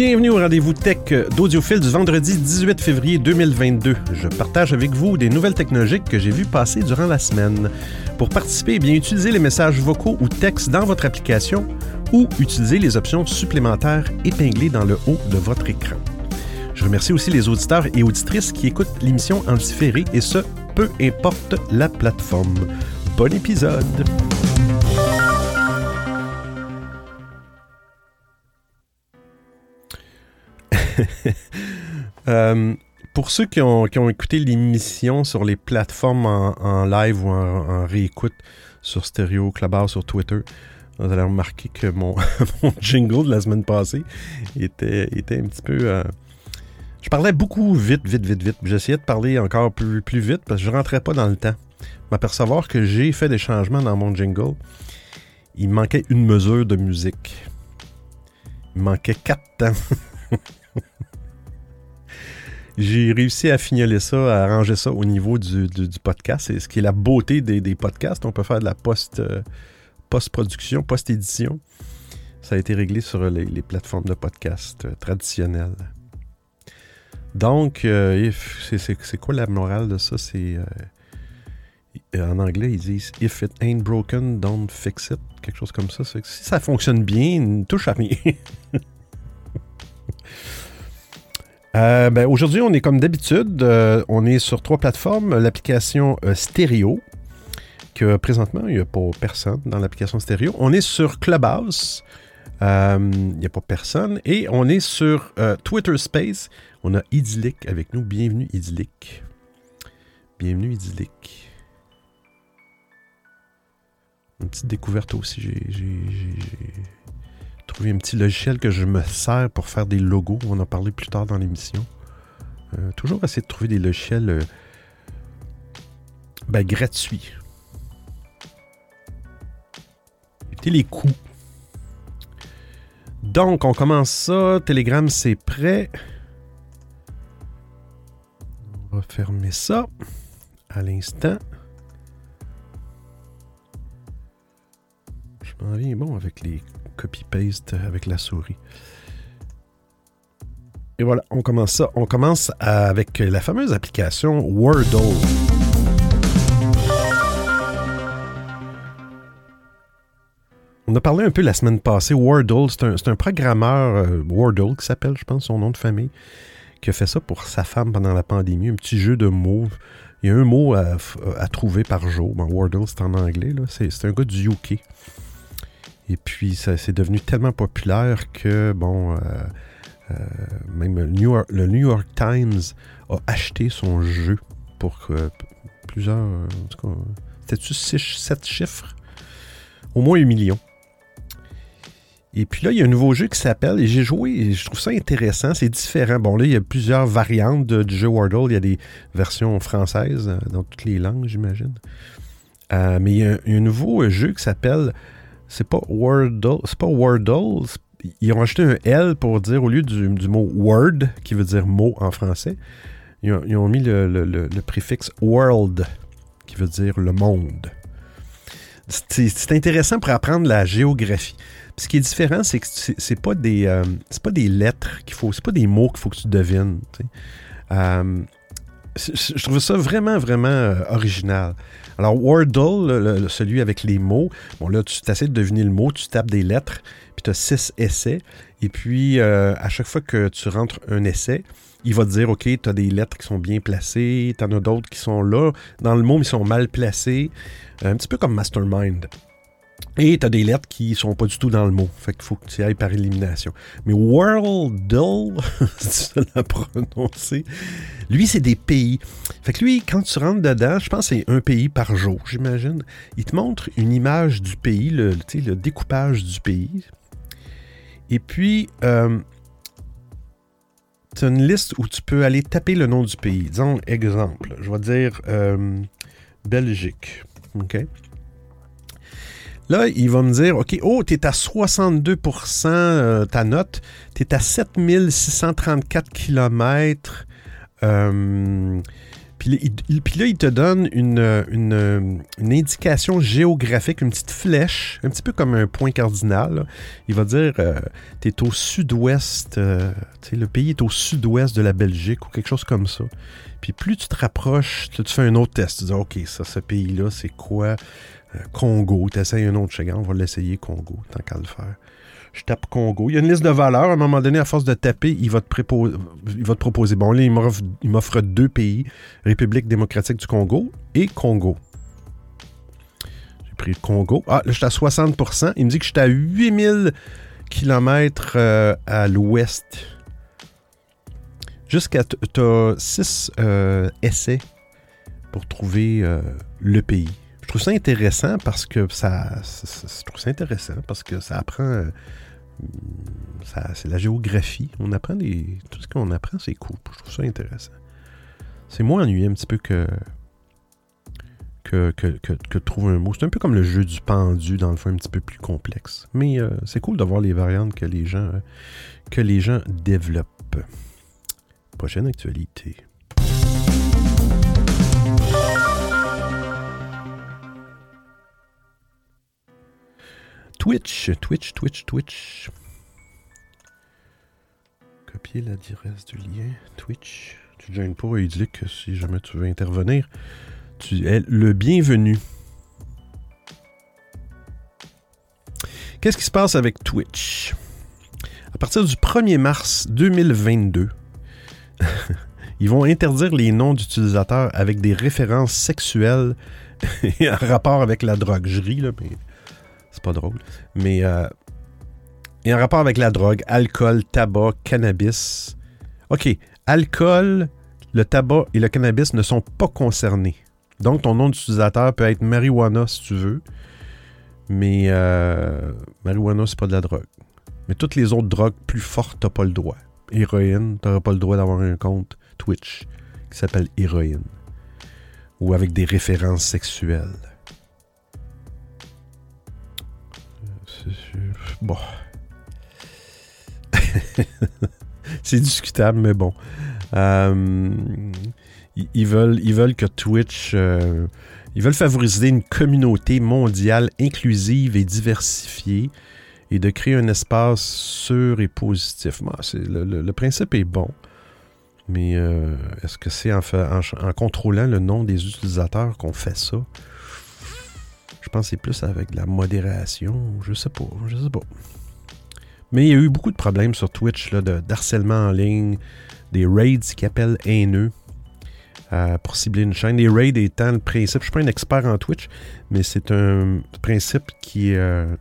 Bienvenue au rendez-vous tech d'Audiophile du vendredi 18 février 2022. Je partage avec vous des nouvelles technologiques que j'ai vues passer durant la semaine. Pour participer, eh bien utilisez les messages vocaux ou textes dans votre application ou utilisez les options supplémentaires épinglées dans le haut de votre écran. Je remercie aussi les auditeurs et auditrices qui écoutent l'émission en différé et ce, peu importe la plateforme. Bon épisode! Euh, pour ceux qui ont, écouté l'émission sur les plateformes en, live ou en, réécoute sur Stereo, Clubhouse, sur Twitter, vous allez remarquer que mon, jingle de la semaine passée était, était un petit peu... Euh, je parlais beaucoup vite, vite, vite, vite. J'essayais de parler encore plus, plus vite parce que je rentrais pas dans le temps. M'apercevoir que j'ai fait des changements dans mon jingle. Il manquait une mesure de musique. Il manquait quatre temps. J'ai réussi à fignoler ça, à arranger ça au niveau du, podcast. C'est ce qui est la beauté des, podcasts. On peut faire de la post, euh, post-production, post-édition. Ça a été réglé sur les, plateformes de podcast euh, traditionnelles. Donc, euh, c'est quoi la morale de ça? C'est en anglais, ils disent If it ain't broken, don't fix it. Quelque chose comme ça. si ça fonctionne bien, ne touche à rien. Euh, ben, aujourd'hui, on est comme d'habitude, euh, on est sur trois plateformes. L'application euh, stéréo, que présentement, il n'y a pas personne dans l'application stéréo. On est sur Clubhouse, il n'y a pas personne. Et on est sur Twitter Space. On a Idyllic avec nous. Bienvenue, Idyllic. Bienvenue, Idyllic. Une petite découverte aussi. J'ai trouver un petit logiciel que je me sers pour faire des logos. On en parler plus tard dans l'émission. Euh, toujours essayer de trouver des logiciels euh, ben, gratuits. Éviter les coûts. Donc, on commence ça. Telegram, c'est prêt. On va fermer ça à l'instant. Bon avec les copy-paste avec la souris. Et voilà, on commence ça. On commence avec la fameuse application Wordle. On a parlé un peu la semaine passée. Wordle, c'est un, programmeur, euh, Wordle qui s'appelle, je pense, son nom de famille, qui a fait ça pour sa femme pendant la pandémie. Un petit jeu de mots. Il y a un mot à, trouver par jour. Wordle, c'est en anglais. C'est un gars du UK. Et puis, ça c'est devenu tellement populaire que, bon, euh, euh, même le New, York, Times a acheté son jeu pour plusieurs. En tout cas, c'était-tu 7 chiffres? Au moins un million. Et puis là, il y a un nouveau jeu qui s'appelle, et j'ai joué, et je trouve ça intéressant, c'est différent. Bon, là, il y a plusieurs variantes du jeu Wordle. Il y a des versions françaises euh, dans toutes les langues, j'imagine. mais il y, a un, nouveau jeu qui s'appelle c'est pas Wordle, c'est pas Wordle, ils ont ajouté un L pour dire au lieu du, mot word, qui veut dire mot en français, ils ont, mis le, préfixe world, qui veut dire le monde. C'est intéressant pour apprendre la géographie. ce qui est différent, c'est que c'est pas des euh, pas des lettres qu'il faut, c'est pas des mots qu'il faut que tu devines. Euh, je trouve ça vraiment, vraiment euh, original. Alors, Wordle, celui avec les mots, bon là, tu essaies de deviner le mot, tu tapes des lettres, puis tu as six essais. Et puis, euh, à chaque fois que tu rentres un essai, il va te dire, OK, tu as des lettres qui sont bien placées, tu en as d'autres qui sont là. Dans le mot, ils sont mal placés. Un petit peu comme Mastermind. Et tu as des lettres qui sont pas du tout dans le mot. Fait qu'il faut que tu ailles par élimination. Mais Worldle, c'est ça la prononcer. Lui, c'est des pays. Fait que lui, quand tu rentres dedans, je pense que c'est un pays par jour, j'imagine. Il te montre une image du pays, le, le découpage du pays. Et puis, euh, tu as une liste où tu peux aller taper le nom du pays. Disons, exemple, je vais dire euh, Belgique. OK? Là, il va me dire, OK, oh, tu es à 62% euh, ta note, tu es à 7634 km, euh, Puis, là, il te donne une, une, indication géographique, une petite flèche, un petit peu comme un point cardinal. Il va dire, euh, tu es au sud-ouest, euh, le pays est au sud-ouest de la Belgique ou quelque chose comme ça. Puis plus tu te rapproches, tu fais un autre test. Tu dis, OK, ça, ce pays-là, c'est quoi? Euh, Congo. Tu essayes un autre chagrin, on va l'essayer, Congo, tant qu'à le faire. Je tape Congo. Il y a une liste de valeurs. À un moment donné, à force de taper, il va te, il va te proposer. Bon, là, il m'offre deux pays République démocratique du Congo et Congo. J'ai pris Congo. Ah, là, je suis à 60% Il me dit que je suis à 8000 km euh, à l'ouest. Jusqu'à. Tu as 6 essais pour trouver euh, le pays. Je trouve ça intéressant parce que ça, je trouve ça intéressant parce que ça apprend euh, c'est la géographie. On apprend des tout ce qu'on apprend, c'est cool. Je trouve ça intéressant. C'est moins ennuyeux un petit peu que que, que, que, trouver un mot. C'est un peu comme le jeu du pendu, dans le fond, un petit peu plus complexe. Mais euh, c'est cool de voir les variantes que les gens, que les gens développent. Prochaine actualité. Twitch, Twitch, Twitch, Twitch. Copier l'adresse du lien. Twitch. Tu ne gênes pas, il dit que si jamais tu veux intervenir, tu es le bienvenu. Qu'est-ce qui se passe avec Twitch? À partir du 1er mars 2022, ils vont interdire les noms d'utilisateurs avec des références sexuelles en rapport avec la droguerie. Là, c'est pas drôle. Mais euh, a un rapport avec la drogue, alcool, tabac, cannabis. OK, alcool, le tabac et le cannabis ne sont pas concernés. Donc, ton nom d'utilisateur peut être marijuana si tu veux. Mais euh, marijuana, c'est pas de la drogue. Mais toutes les autres drogues plus fortes, t'as pas le droit. Héroïne, t'auras pas le droit d'avoir un compte Twitch qui s'appelle Héroïne. Ou avec des références sexuelles. Bon. c'est discutable, mais bon. Euh, ils, veulent, ils veulent que Twitch. Euh, ils veulent favoriser une communauté mondiale inclusive et diversifiée et de créer un espace sûr et positif. le, principe est bon, mais euh, est-ce que c'est en, en, contrôlant le nom des utilisateurs qu'on fait ça? Je pense que c'est plus avec de la modération. Je sais pas. Je sais pas. Mais il y a eu beaucoup de problèmes sur Twitch de d'harcèlement en ligne, des raids qui appellent haineux euh, pour cibler une chaîne. Les raids étant le principe, je suis pas un expert en Twitch, mais c'est un principe qui, euh,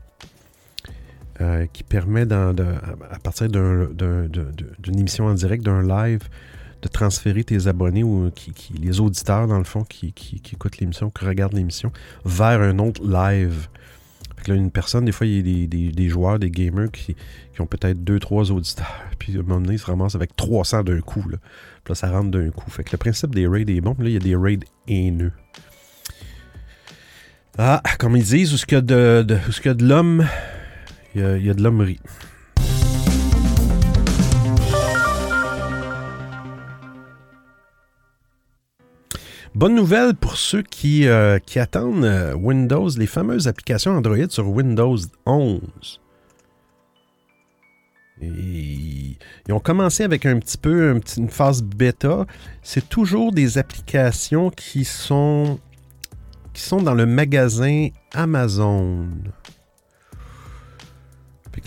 euh, qui permet, à partir d'une émission en direct, d'un live, de transférer tes abonnés ou qui, les auditeurs, dans le fond, qui, écoutent l'émission, qui regardent l'émission, vers un autre live. Fait là, une personne, des fois, il y a des, joueurs, des gamers qui, ont peut-être deux, trois auditeurs. Puis à un moment donné, ils se ramassent avec 300 d'un coup. Là. Puis là, ça rentre d'un coup. Fait que le principe des raids est bon. Puis là, il y a des raids haineux. Ah, comme ils disent, où ce qu'il y a de, l'homme, il y il y a de l'hommerie. Bonne nouvelle pour ceux qui, euh, attendent euh, Windows, les fameuses applications Android sur Windows 11. ils ont commencé avec un petit peu une phase bêta. C'est toujours des applications qui sont dans le magasin Amazon.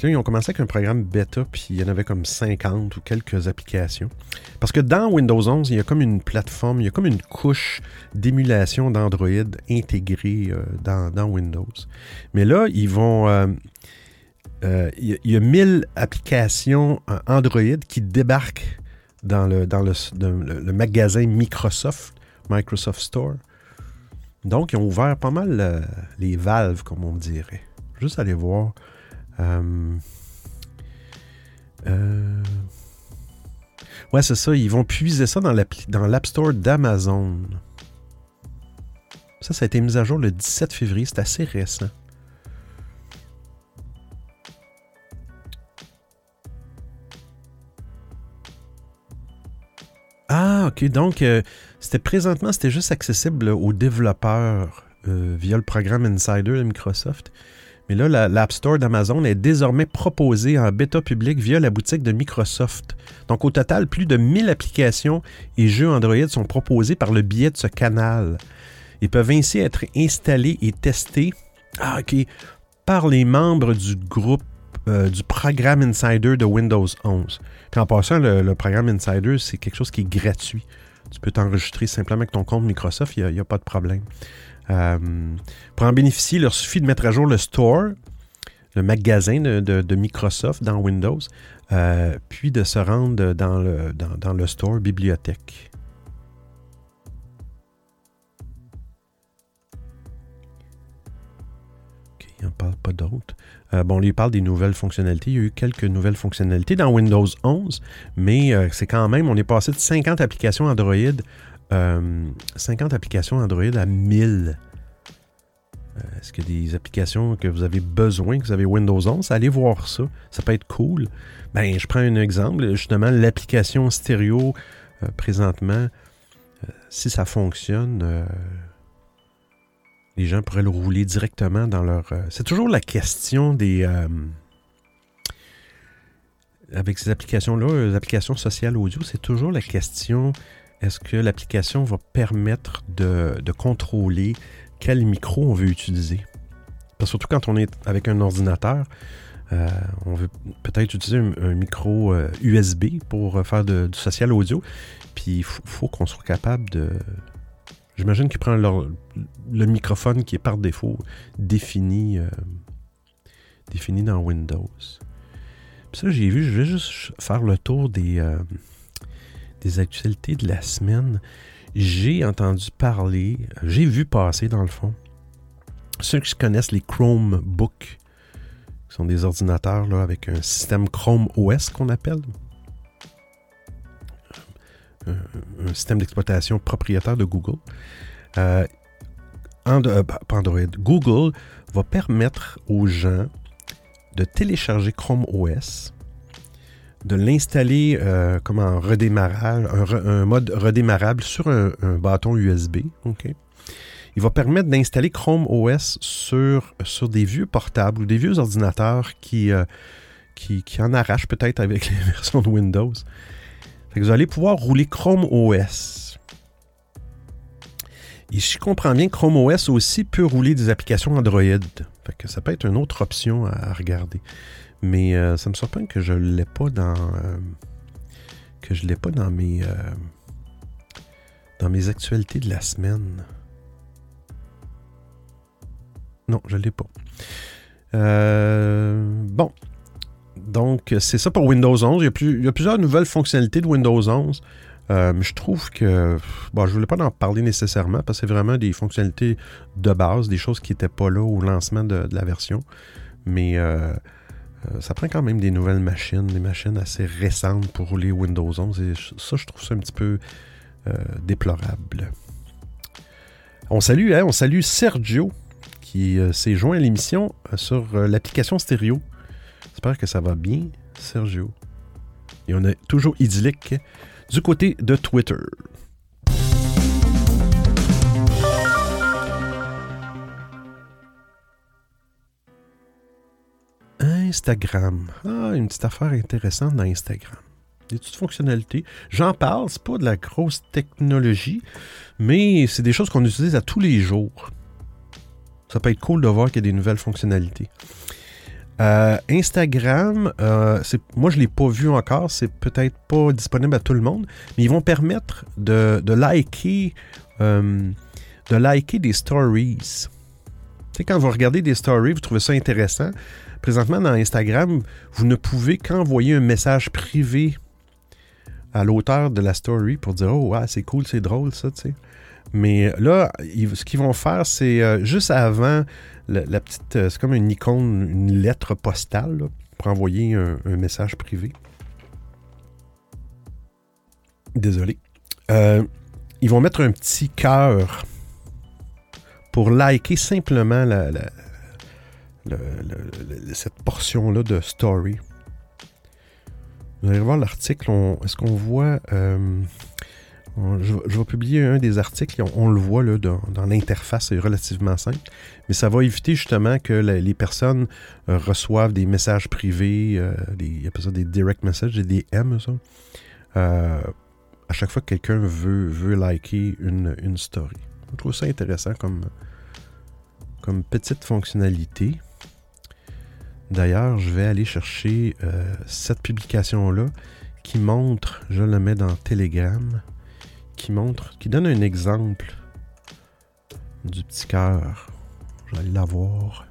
Ils ont commencé avec un programme bêta, puis il y en avait comme 50 ou quelques applications. Parce que dans Windows 11, il y a comme une plateforme, il y a comme une couche d'émulation d'Android intégrée euh, dans, Windows. Mais là, ils vont. Euh, euh, il y, a 1000 applications Android qui débarquent dans le, dans le, magasin Microsoft, Microsoft Store. Donc, ils ont ouvert pas mal les valves, comme on dirait. Juste aller voir euh, euh, ouais, c'est ça. Ils vont puiser ça dans l'App Store d'Amazon. Ça, ça a été mis à jour le 17 février. C'est assez récent. Ah, ok. Donc, euh, c'était présentement, c'était juste accessible aux développeurs via le programme Insider de Microsoft. Mais là, l'App Store d'Amazon est désormais proposée en bêta public via la boutique de Microsoft. Donc, au total, plus de 1000 applications et jeux Android sont proposés par le biais de ce canal. Ils peuvent ainsi être installés et testés ah, par les membres du groupe euh, du programme Insider de Windows 11. Puis en passant, le, programme Insider, c'est quelque chose qui est gratuit. Tu peux t'enregistrer simplement avec ton compte Microsoft, il n'y a, pas de problème. Euh, pour en bénéficier, il leur suffit de mettre à jour le store, le magasin de, Microsoft dans Windows, euh, puis de se rendre dans le, store bibliothèque. Il n'en parle pas d'autres. Euh, bon, il parle des nouvelles fonctionnalités. Il y a eu quelques nouvelles fonctionnalités dans Windows 11, mais euh, c'est quand même, on est passé de 50 applications Android, 50 euh, applications Android à 1000. Est-ce qu'il y a des applications que vous avez besoin, que vous avez Windows 11? Allez voir ça. Ça peut être cool. Ben, je prends un exemple. Justement, l'application stéréo, présentement, si ça fonctionne, les gens pourraient le rouler directement dans leur... Euh, c'est toujours la question des... Euh, avec ces applications-là, les applications sociales audio, c'est toujours la question, est-ce que l'application va permettre de, contrôler quel micro on veut utiliser? Parce surtout quand on est avec un ordinateur, euh, on veut peut-être utiliser un, micro USB pour faire du social audio. Puis il faut qu'on soit capable de, J'imagine qu'ils prennent le microphone qui est par défaut défini, euh, défini dans Windows. Ça, j'ai vu, je vais juste faire le tour des, euh, des actualités de la semaine. J'ai entendu parler, j'ai vu passer dans le fond, ceux qui connaissent les Chromebooks, qui sont des ordinateurs avec un système Chrome OS qu'on appelle un, système d'exploitation propriétaire de Google. Euh, euh, Android. Google va permettre aux gens de télécharger Chrome OS, de l'installer euh, comme un mode redémarrable sur un, bâton USB. Il va permettre d'installer Chrome OS sur, des vieux portables ou des vieux ordinateurs qui, qui, en arrachent peut-être avec les versions de Windows vous allez pouvoir rouler Chrome OS. Et si je comprends bien, Chrome OS aussi peut rouler des applications Android. ça peut être une autre option à, regarder. Mais euh, ça me surprend que je l'ai pas dans. Euh, que je l'ai pas dans mes. Euh, dans mes actualités de la semaine. Non, je ne l'ai pas. bon, donc, c'est ça pour Windows 11. Il y, a plusieurs nouvelles fonctionnalités de Windows 11. Euh, mais je trouve que. Bon, je ne voulais pas en parler nécessairement parce que c'est vraiment des fonctionnalités de base, des choses qui n'étaient pas là au lancement de, la version. Mais euh, euh, ça prend quand même des nouvelles machines, des machines assez récentes pour rouler Windows 11. Et ça, je trouve ça un petit peu déplorable. On salue, hein, on salue Sergio qui s'est joint à l'émission sur l'application stéréo. J'espère que ça va bien, Sergio. Et on est toujours idyllique du côté de Twitter. Instagram. Ah, une petite affaire intéressante dans Instagram. Des petites fonctionnalités. J'en parle, c'est pas de la grosse technologie, mais c'est des choses qu'on utilise à tous les jours. Ça peut être cool de voir qu'il y a des nouvelles fonctionnalités. Euh, Instagram, euh, moi je ne l'ai pas vu encore, c'est peut-être pas disponible à tout le monde, mais ils vont permettre de, liker, euh, de liker des stories. Tu sais, quand vous regardez des stories, vous trouvez ça intéressant. Présentement, dans Instagram, vous ne pouvez qu'envoyer un message privé à l'auteur de la story pour dire Oh, c'est cool, c'est drôle, ça, tu sais. Mais là, ce qu'ils vont faire, c'est juste avant la, petite. Euh, c'est comme une icône, une lettre postale pour envoyer un, message privé. Désolé. Euh, ils vont mettre un petit cœur pour liker simplement la, cette portion-là de story. Vous allez voir l'article. Est-ce qu'on voit. Euh, je, vais publier un des articles, on, le voit là, dans, l'interface, c'est relativement simple, mais ça va éviter justement que les personnes euh, reçoivent des messages privés, euh, des, direct messages, des DM, ça. À chaque fois que quelqu'un veut, liker une, story. Je trouve ça intéressant comme petite fonctionnalité. D'ailleurs, je vais aller chercher cette publication-là qui montre, je le mets dans Telegram, qui montre, qui donne un exemple du petit cœur. Je vais aller l'avoir.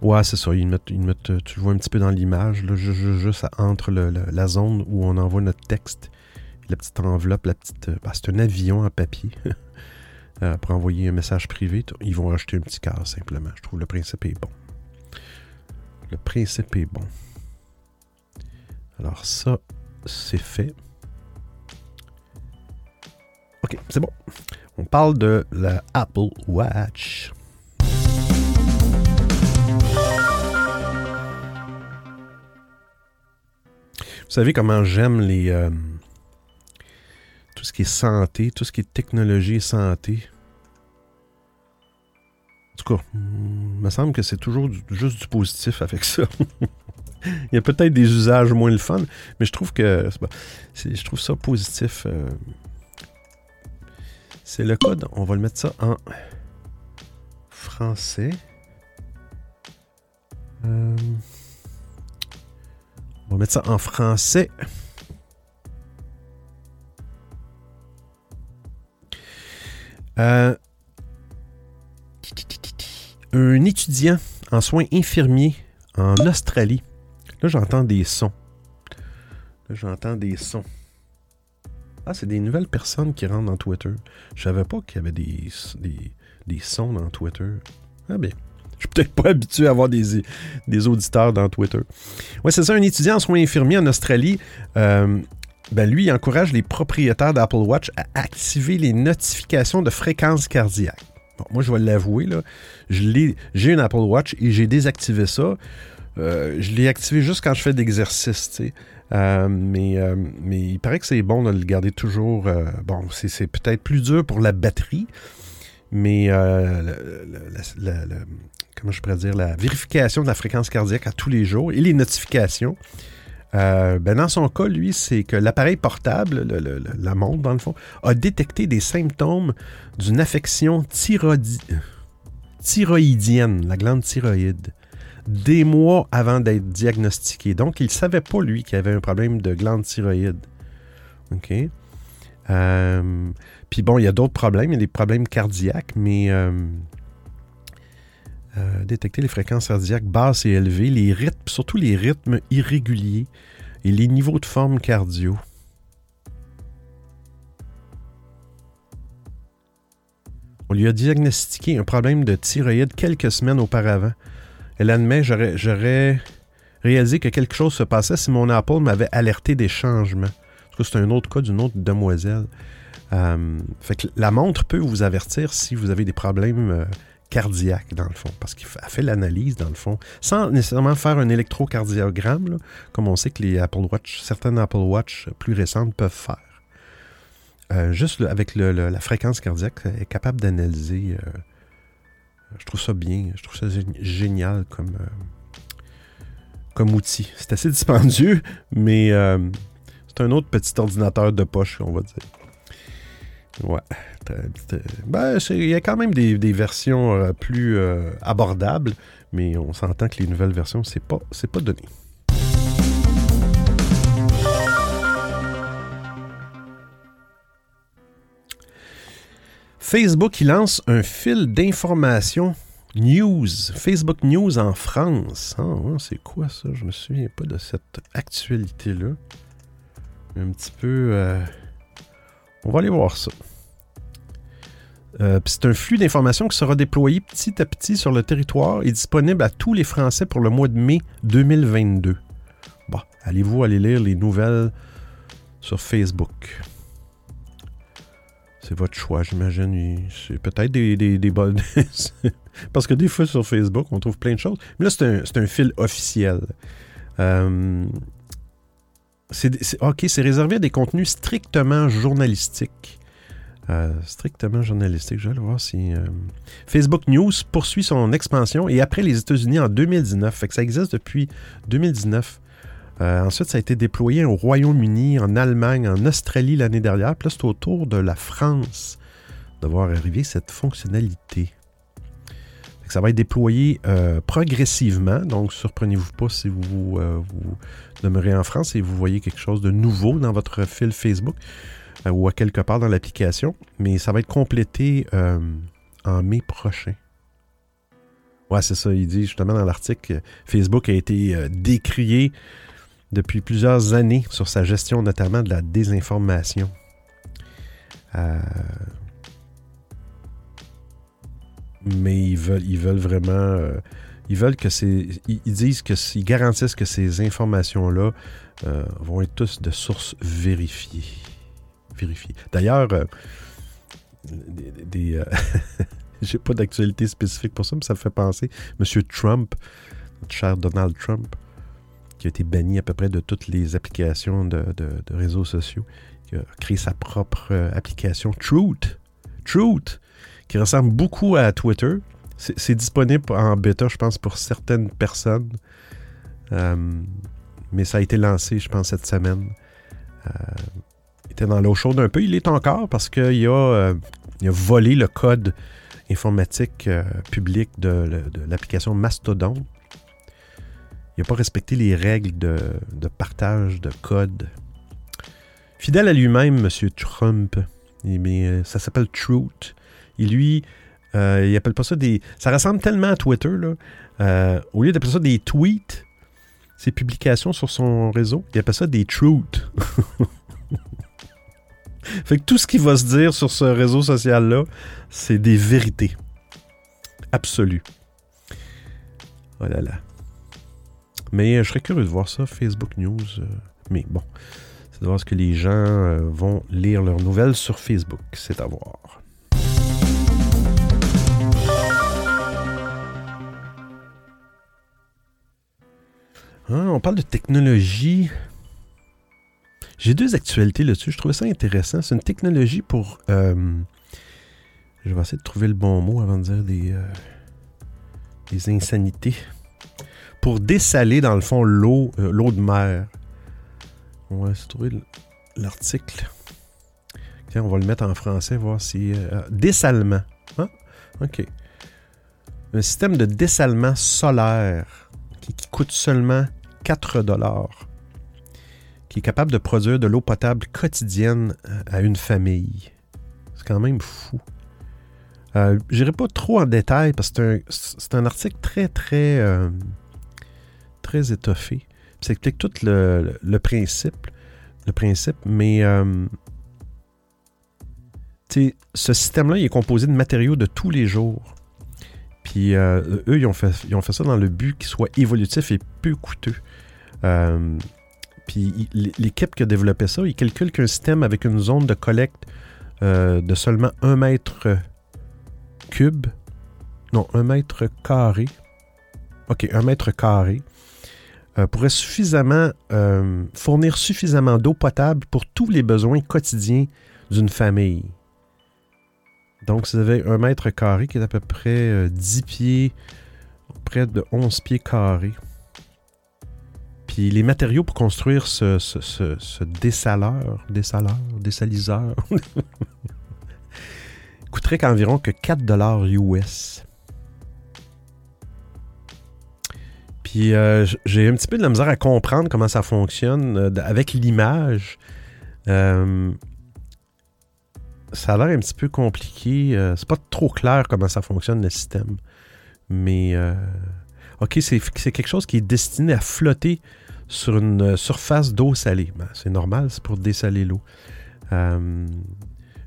Ouais, c'est ça. Ils mettent, mettent, tu vois un petit peu dans l'image, juste entre la zone où on envoie notre texte, la petite enveloppe, la petite. Bah, c'est un avion en papier. Euh, pour envoyer un message privé, ils vont rajouter un petit cœur simplement. Je trouve le principe est bon. Le principe est bon. Alors ça, c'est fait. Ok, c'est bon. On parle de la Apple Watch. Vous savez comment j'aime les euh, tout ce qui est santé, tout ce qui est technologie et santé. En tout cas, il me semble que c'est toujours juste du positif avec ça. Il y a peut-être des usages moins le fun, mais je trouve que je trouve ça positif. Euh. c'est le code. On va le mettre ça en français. Euh. on va mettre ça en français. Euh, un étudiant en soins infirmiers en Australie Là, j'entends des sons. Là, j'entends des sons. Ah, c'est des nouvelles personnes qui rentrent dans Twitter. Je savais pas qu'il y avait des, sons dans Twitter. Ah bien. Je suis peut-être pas habitué à avoir des, des auditeurs dans Twitter. Ouais, c'est ça, un étudiant en soins infirmiers en Australie. Euh, ben lui, il encourage les propriétaires d'Apple Watch à activer les notifications de fréquence cardiaque. Bon, moi, je vais l'avouer. J'ai une Apple Watch et j'ai désactivé ça. Euh, je l'ai activé juste quand je fais d'exercice, euh, mais, euh, mais il paraît que c'est bon de le garder toujours. bon, c'est peut-être plus dur pour la batterie, mais comment je pourrais dire, la vérification de la fréquence cardiaque à tous les jours et les notifications. Ben dans son cas, lui, c'est que l'appareil portable, la montre dans le fond, a détecté des symptômes d'une affection thyroïdienne, la glande thyroïde des mois avant d'être diagnostiqué. Donc, il ne savait pas, lui, qu'il avait un problème de glande thyroïde. OK? Euh, puis bon, il y a d'autres problèmes. Il y a des problèmes cardiaques, mais euh, euh, détecter les fréquences cardiaques basses et élevées, les rythmes, surtout les rythmes irréguliers et les niveaux de forme cardio. On lui a diagnostiqué un problème de thyroïde quelques semaines auparavant. Elle admet, j'aurais réalisé que quelque chose se passait si mon Apple m'avait alerté des changements. C'est un autre cas d'une autre demoiselle. Euh, la montre peut vous avertir si vous avez des problèmes euh, cardiaques, dans le fond, parce qu'elle fait l'analyse, dans le fond, sans nécessairement faire un électrocardiogramme, comme on sait que les Apple Watch, certaines Apple Watch plus récentes peuvent faire. Euh, juste avec la fréquence cardiaque, est capable d'analyser je trouve ça bien. Je trouve ça génial comme, euh, comme outil. C'est assez dispendieux, mais euh, c'est un autre petit ordinateur de poche, on va dire. Ouais. Ben, il y a quand même des, versions euh, plus abordables, mais on s'entend que les nouvelles versions, c'est pas, c'est pas donné. Facebook, il lance un fil d'information news, Facebook News en France. Ah, c'est quoi ça? Je me souviens pas de cette actualité-là. Un petit peu... Euh, on va aller voir ça. Euh, c'est un flux d'informations qui sera déployé petit à petit sur le territoire et disponible à tous les Français pour le mois de mai 2022. Bon, allez-vous aller lire les nouvelles sur Facebook? C'est votre choix, j'imagine. C'est peut-être des, des. Parce que des fois sur Facebook, on trouve plein de choses. Mais là, c'est un, fil officiel. Euh, OK, c'est réservé à des contenus strictement journalistiques. Euh, strictement journalistique. Je vais aller voir si. Euh, Facebook News poursuit son expansion et après les États-Unis en 2019. Fait que ça existe depuis 2019. Euh, ensuite, ça a été déployé au Royaume-Uni, en Allemagne, en Australie l'année dernière. Puis là, c'est de la France de voir arriver cette fonctionnalité. ça va être déployé progressivement. Donc, surprenez-vous pas si vous, vous demeurez en France et vous voyez quelque chose de nouveau dans votre fil Facebook. Euh, ou à quelque part dans l'application, mais ça va être complété euh, en mai prochain. Ouais, c'est ça, il dit justement dans l'article, Facebook a été euh, décrié depuis plusieurs années sur sa gestion notamment de la désinformation. mais ils veulent, ils veulent vraiment... ils veulent que ces... Ils disent que... Ils garantissent que ces informations-là vont être tous de sources vérifiées D'ailleurs, euh, euh, j'ai pas d'actualité spécifique pour ça, mais ça me fait penser. Monsieur Trump, notre cher Donald Trump, qui a été banni à peu près de toutes les applications de, réseaux sociaux, qui a créé sa propre euh, application Truth. Truth, qui ressemble beaucoup à Twitter. C'est disponible en bêta, je pense, pour certaines personnes. mais ça a été lancé, je pense, cette semaine était dans l'eau chaude un peu. Il est encore parce qu'il a, euh, a volé le code informatique euh, public de, l'application Mastodon. Il n'a pas respecté les règles de, partage de code. Fidèle à lui-même, M. Trump, euh, ça s'appelle Truth. Et lui, il appelle pas ça des. Ça ressemble tellement à Twitter, là. au lieu d'appeler ça des tweets, ses publications sur son réseau, il appelle ça des truths. fait que tout ce qui va se dire sur ce réseau social-là, c'est des vérités. Absolues. Oh là là. Mais euh, je serais curieux de voir ça, Facebook News. Euh, mais bon, c'est de voir ce que les gens euh, vont lire leurs nouvelles sur Facebook. C'est à voir. Ah, on parle de technologie. J'ai deux actualités là-dessus. Je trouvais ça intéressant. C'est une technologie pour. Euh, je vais essayer de trouver le bon mot avant de dire des, euh, des insanités. Pour dessaler, dans le fond, l'eau euh, de mer. On va essayer de trouver l'article. On va le mettre en français, voir si. dessalement. Hein? OK. Un système de dessalement solaire qui, qui coûte seulement 4 dollars qui est capable de produire de l'eau potable quotidienne euh, à une famille. C'est quand même fou. Euh, Je n'irai pas trop en détail parce que c'est un, article très, très, euh, très étoffé. Ça explique tout le, principe. Le principe, mais ce système-là, il est composé de matériaux de tous les jours. Puis eux, ils ont, fait, ils ont fait ça dans le but qu'il soit évolutif et peu coûteux. Puis l'équipe qui a développé ça, il calcule qu'un système avec une zone de collecte euh, de seulement 1 mètre cube, non, 1 mètre carré, ok, 1 mètre carré, euh, pourrait suffisamment euh, fournir suffisamment d'eau potable pour tous les besoins quotidiens d'une famille. Donc, vous avez un mètre carré qui est à peu près 10 pieds, près de 11 pieds carrés les matériaux pour construire ce, ce, dessaleur, dessaleur, dessaliseur, coûterait qu'environ que 4 dollars US. Puis euh, j'ai un petit peu de la misère à comprendre comment ça fonctionne euh, avec l'image. Euh, ça a l'air un petit peu compliqué. c'est pas trop clair comment ça fonctionne le système. Mais ok, c'est quelque chose qui est destiné à flotter sur une euh, surface d'eau salée. Ben, c'est normal, c'est pour dessaler l'eau. Euh,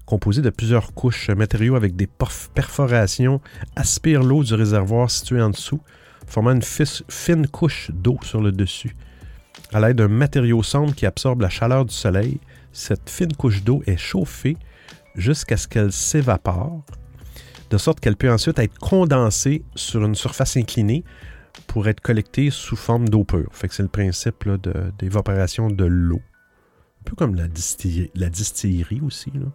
composé de plusieurs couches, matériaux avec des perforations, aspire l'eau du réservoir situé en dessous, formant une fine couche d'eau sur le dessus. À l'aide d'un matériau sombre qui absorbe la chaleur du soleil, cette fine couche d'eau est chauffée jusqu'à ce qu'elle s'évapore, de sorte qu'elle peut ensuite être condensée sur une surface inclinée pour être collecté sous forme d'eau pure. Fait que c'est le principe d'évaporation de l'eau. Un peu comme la distillerie, aussi. Là.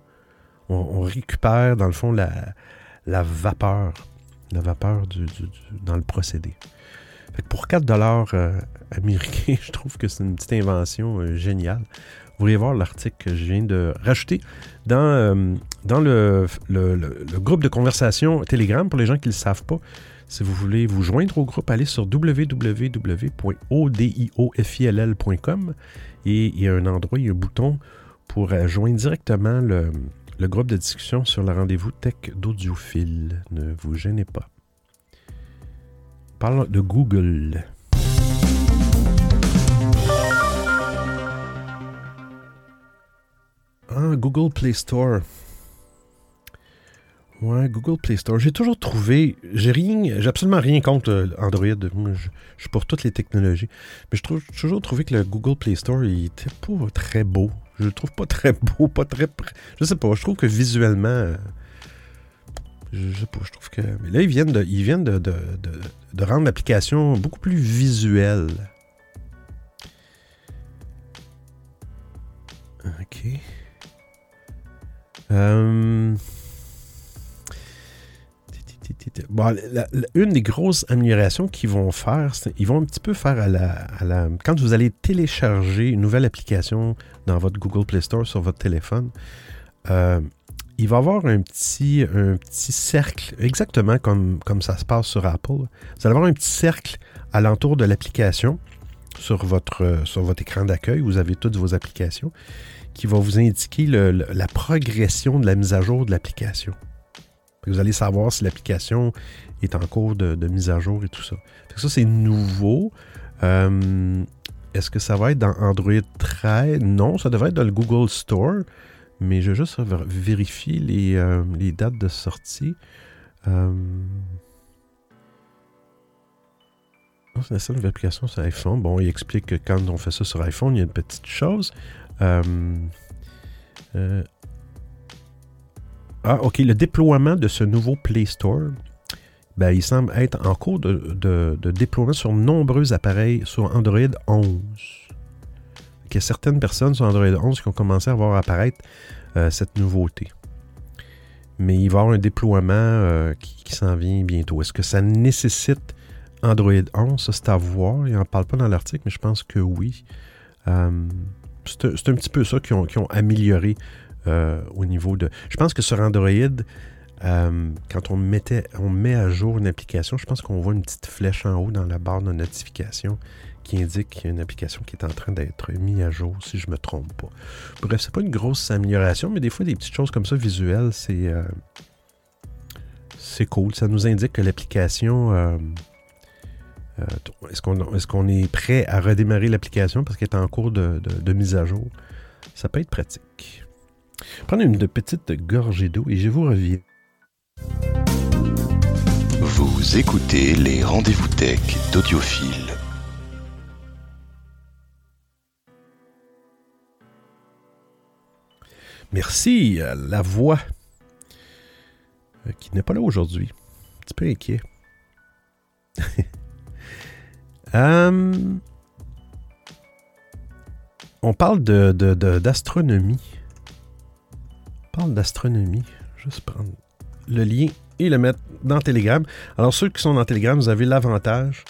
On, récupère, dans le fond, la, vapeur. La vapeur dans le procédé. Fait que pour 4 dollars euh, américains, je trouve que c'est une petite invention euh, géniale. Vous pourriez voir l'article que je viens de rajouter dans, euh, dans le, le, groupe de conversation Telegram pour les gens qui ne le savent pas. Si vous voulez vous joindre au groupe, allez sur www.odiofill.com et il y a un endroit, il y a un bouton pour joindre directement le, le groupe de discussion sur le rendez-vous tech d'audiophile. Ne vous gênez pas. Parlons de Google. Ah, Google Play Store. Ouais, Google Play Store. J'ai toujours trouvé, j'ai rien, j'ai absolument rien contre Android. Je, suis pour toutes les technologies. Mais je trouve toujours trouvé que le Google Play Store, il était pas très beau. Je le trouve pas très beau, pas très. Je sais pas, je trouve que visuellement. Euh, je sais pas, je trouve que. Mais là, ils viennent de, ils viennent de, de, de rendre l'application beaucoup plus visuelle. OK. Euh une des grosses améliorations qu'ils vont faire, ils vont un petit peu faire à la, Quand vous allez télécharger une nouvelle application dans votre Google Play Store sur votre téléphone, euh, il va y avoir un petit, un petit cercle, exactement comme, comme ça se passe sur Apple. Vous allez avoir un petit cercle alentour de l'application sur votre, sur votre écran d'accueil. Vous avez toutes vos applications qui va vous indiquer la progression de la mise à jour de l'application. Vous allez savoir si l'application est en cours de, mise à jour et tout ça. ça, c'est nouveau. Euh, est-ce que ça va être dans Android 13? Non, ça devrait être dans le Google Store. Mais je vais juste vérifier les, euh, dates de sortie. Euh... c'est la seule application sur iPhone. Bon, il explique que quand on fait ça sur iPhone, il y a une petite chose. Euh ah, OK. Le déploiement de ce nouveau Play Store, ben, il semble être en cours de, déploiement sur nombreux appareils sur Android 11. Il y a certaines personnes sur Android 11 qui ont commencé à voir apparaître euh, cette nouveauté. Mais il va y avoir un déploiement euh, qui, s'en vient bientôt. Est-ce que ça nécessite Android 11? Ça, c'est à voir. Il n'en parle pas dans l'article, mais je pense que oui. Euh, c'est un petit peu ça qui ont amélioré euh, au niveau de. Je pense que sur Android, euh, quand on, mettait, on met à jour une application, je pense qu'on voit une petite flèche en haut dans la barre de notification qui indique qu'il y a une application qui est en train d'être mise à jour, si je ne me trompe pas. Bref, c'est pas une grosse amélioration, mais des fois, des petites choses comme ça visuelles, c'est. Euh, c'est cool. Ça nous indique que l'application. est-ce qu'on est, prêt à redémarrer l'application parce qu'elle est en cours de mise à jour? Ça peut être pratique. Prenez une petite gorgée d'eau et je vous reviens. Vous écoutez les rendez-vous tech d'Audiophile. Merci à la voix euh, qui n'est pas là aujourd'hui. Un petit peu inquiet. Hum, on parle d'astronomie. De, d'astronomie. Juste prendre le lien et le mettre dans Telegram. Alors, ceux qui sont dans Telegram, vous avez l'avantage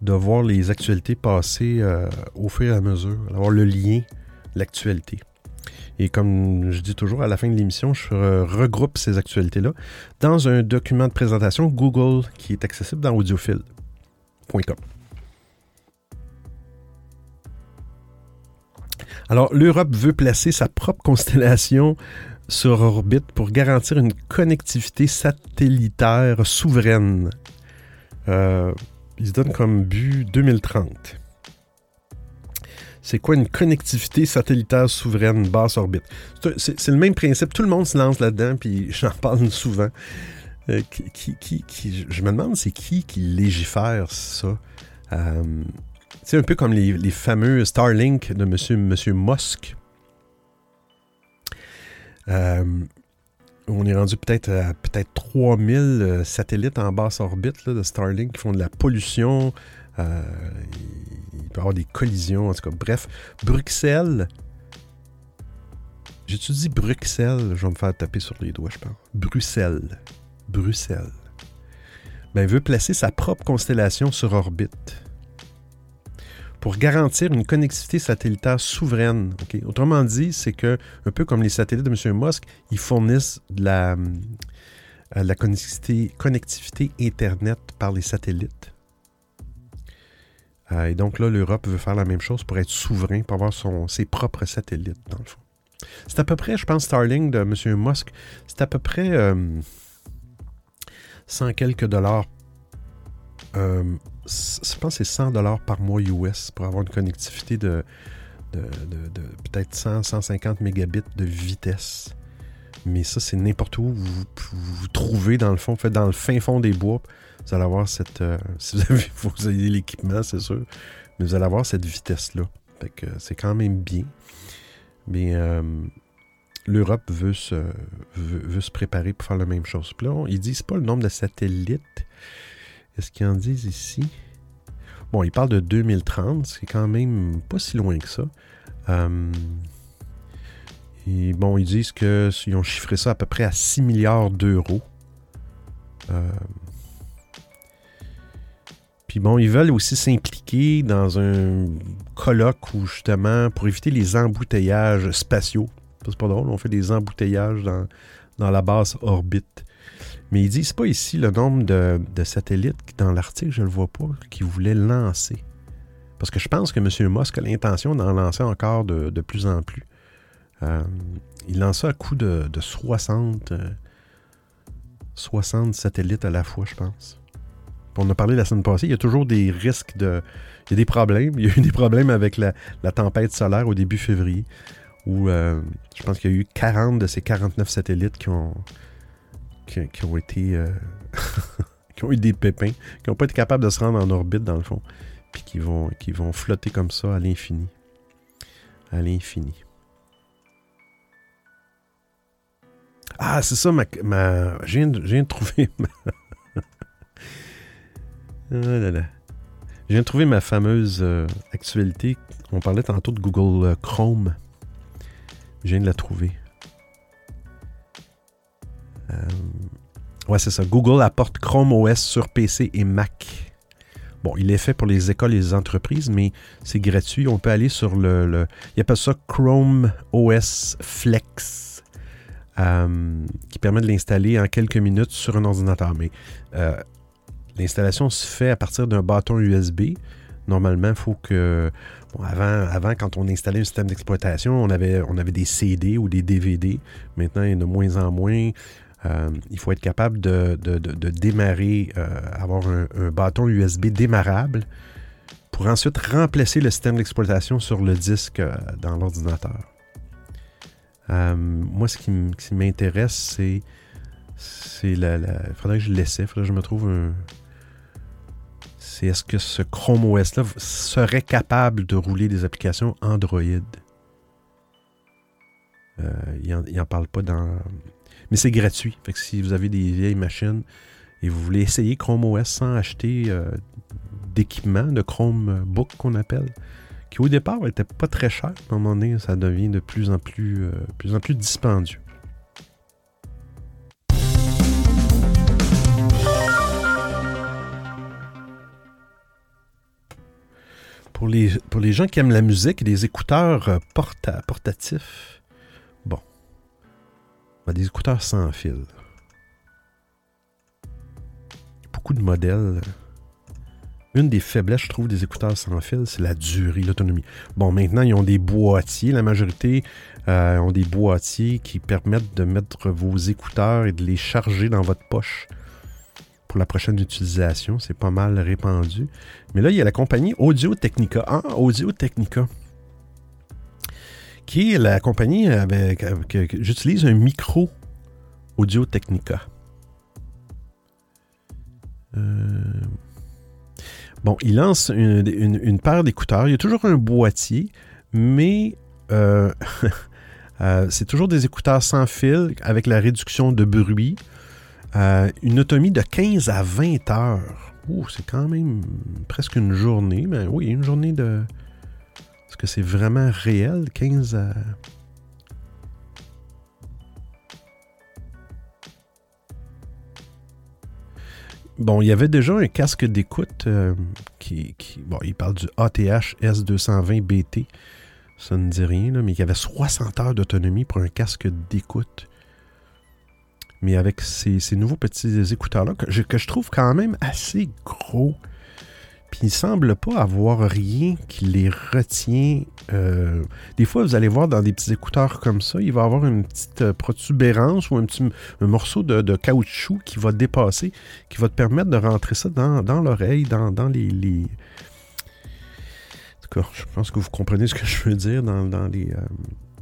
de voir les actualités passer euh, au fur et à mesure, d'avoir le lien, l'actualité. Et comme je dis toujours à la fin de l'émission, je regroupe ces actualités-là dans un document de présentation Google qui est accessible dans audiophile.com. Alors, l'Europe veut placer sa propre constellation sur orbite pour garantir une connectivité satellitaire souveraine. Euh, ils se comme but 2030. C'est quoi une connectivité satellitaire souveraine basse orbite? C'est le même principe. Tout le monde se lance là-dedans, puis j'en parle souvent. Euh, qui, je me demande c'est qui qui légifère ça? Euh, c'est un peu comme les, fameux Starlink de M. Monsieur Musk. Euh, on est rendu peut-être à peut-être 3000 euh, satellites en basse orbite de Starlink qui font de la pollution. Euh, il peut y avoir des collisions, en tout cas. Bref, Bruxelles J'étudie Bruxelles? Je vais me faire taper sur les doigts, je pense. Bruxelles. Bruxelles. Ben, veut placer sa propre constellation sur orbite pour garantir une connectivité satellitaire souveraine. Autrement dit, c'est que, un peu comme les satellites de M. Musk, ils fournissent de la, euh, connectivité, Internet par les satellites. Euh, et donc là, l'Europe veut faire la même chose pour être souverain, pour avoir ses propres satellites, dans le fond. C'est à peu près, je pense, Starlink de M. Musk, c'est à peu près 100 euh, quelques dollars je pense que c'est 100 dollars par mois US pour avoir une connectivité de, peut-être 100, 150 mégabits de vitesse. Mais ça, c'est n'importe où vous, vous, trouvez, dans le fond, fait dans le fin fond des bois. Vous allez avoir cette. Euh, si vous avez, l'équipement, c'est sûr. Mais vous allez avoir cette vitesse-là. Fait que c'est quand même bien. Mais euh, l'Europe veut se, veut, se préparer pour faire la même chose. Puis là, disent pas le nombre de satellites est-ce qu'ils en disent ici? Bon, ils parlent de 2030, c'est quand même pas si loin que ça. Euh, et bon, ils disent qu'ils ont chiffré ça à peu près à 6 milliards d'euros. Euh, puis bon, ils veulent aussi s'impliquer dans un colloque où justement, pour éviter les embouteillages spatiaux. C'est pas drôle, on fait des embouteillages dans, dans la basse orbite. Mais ils disent pas ici le nombre de, satellites dans l'article, je ne le vois pas, qu'ils voulaient lancer. Parce que je pense que M. Musk a l'intention d'en lancer encore de, plus en plus. Euh, il lance ça à coup de, 60, 60 euh, satellites à la fois, je pense. On a parlé la semaine passée, il y a toujours des risques de. Il y a des problèmes. Il y a eu des problèmes avec la, tempête solaire au début février, où euh, je pense qu'il y a eu 40 de ces 49 satellites qui ont, qui, ont été. Euh, qui ont eu des pépins, qui n'ont pas été capables de se rendre en orbite, dans le fond, puis qui vont, qui vont flotter comme ça à l'infini. À l'infini. Ah, c'est ça, ma, ma, je, viens de, trouver ma... ah là là. Je viens de trouver ma fameuse euh, actualité. On parlait tantôt de Google euh, Chrome. Je viens de la trouver. Euh, ouais, c'est ça. Google apporte Chrome OS sur PC et Mac. Bon, il est fait pour les écoles et les entreprises, mais c'est gratuit. On peut aller sur le. le il appelle ça Chrome OS Flex, euh, qui permet de l'installer en quelques minutes sur un ordinateur. Mais euh, l'installation se fait à partir d'un bâton USB. Normalement, il faut que. avant, quand on installait un système d'exploitation, on avait, on avait des CD ou des DVD. Maintenant, il y en a de moins en moins. Euh, il faut être capable de, démarrer, euh, avoir un, bâton USB démarrable pour ensuite remplacer le système d'exploitation sur le disque euh, dans l'ordinateur. moi, ce qui m'intéresse, c'est. Il faudrait que je l'essaie, il faudrait que je me trouve un. C'est est-ce que ce Chrome OS-là serait capable de rouler des applications Android? il n'en parle pas dans, mais c'est gratuit. Si vous avez des vieilles machines et vous voulez essayer Chrome OS sans acheter euh, d'équipement, de Chromebook qu'on appelle, qui au départ n'était pas très cher, à un moment donné, ça devient de plus en plus, euh, plus, en plus dispendieux. Pour les, pour les gens qui aiment la musique, des écouteurs euh, portatifs des écouteurs sans fil. Beaucoup de modèles. Une des faiblesses, je trouve, des écouteurs sans fil, c'est la durée, l'autonomie. Bon, maintenant, ils ont des boîtiers. La majorité euh, ont des boîtiers qui permettent de mettre vos écouteurs et de les charger dans votre poche pour la prochaine utilisation. C'est pas mal répandu. Mais là, il y a la compagnie Audio Technica. Ah, Audio Technica qui est la compagnie avec, j'utilise un micro Audio Technica. Euh, bon, il lance une, paire d'écouteurs. Il y a toujours un boîtier, mais euh, euh, c'est toujours des écouteurs sans fil avec la réduction de bruit. une autonomie de 15 à 20 heures. c'est quand même presque une journée. Mais oui, une journée de, est-ce que c'est vraiment réel, 15 à... Euh? Bon, il y avait déjà un casque d'écoute euh, qui, Bon, il parle du ATH S220BT. Ça ne dit rien, là, mais y avait 60 heures d'autonomie pour un casque d'écoute. Mais avec ces, nouveaux petits écouteurs-là, que je, trouve quand même assez gros. Puis il semble pas avoir rien qui les retient. Euh, des fois, vous allez voir dans des petits écouteurs comme ça, il va avoir une petite euh, protubérance ou un petit morceau de, caoutchouc qui va dépasser, qui va te permettre de rentrer ça dans, l'oreille, dans, les, En tout cas, je pense que vous comprenez ce que je veux dire dans, les, euh,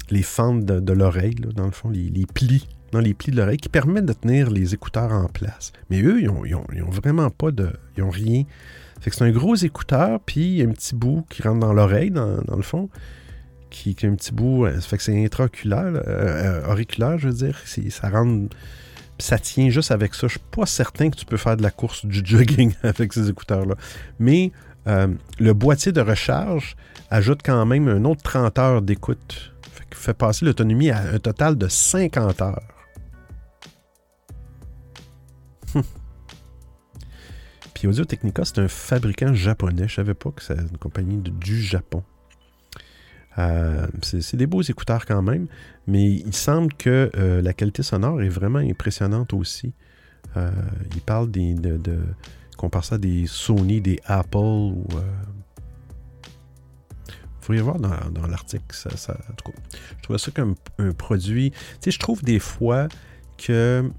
les fentes de, l'oreille, dans le fond, les, plis dans les plis de l'oreille qui permettent de tenir les écouteurs en place. Mais eux, ils ont, ont vraiment pas de. Ils ont rien fait que c'est un gros écouteur, puis un petit bout qui rentre dans l'oreille, dans, le fond, qui, un petit bout. Euh, ça fait que c'est intraoculaire, euh, euh, auriculaire, je veux dire. Ça rentre. Ça tient juste avec ça. Je suis pas certain que tu peux faire de la course du jogging avec ces écouteurs-là. Mais le boîtier de recharge ajoute quand même un autre 30 heures d'écoute. Fait passer l'autonomie à un total de 50 heures. Audio Technica, c'est un fabricant japonais. Je savais pas que c'est une compagnie du Japon. Euh, c'est des beaux écouteurs quand même, mais il semble que euh, la qualité sonore est vraiment impressionnante aussi. Euh, il parle des, de, de compare ça à des Sony, des Apple ou. Vous pourriez voir dans, l'article. Ça, je trouve ça comme un produit. Tu sais, je trouve des fois que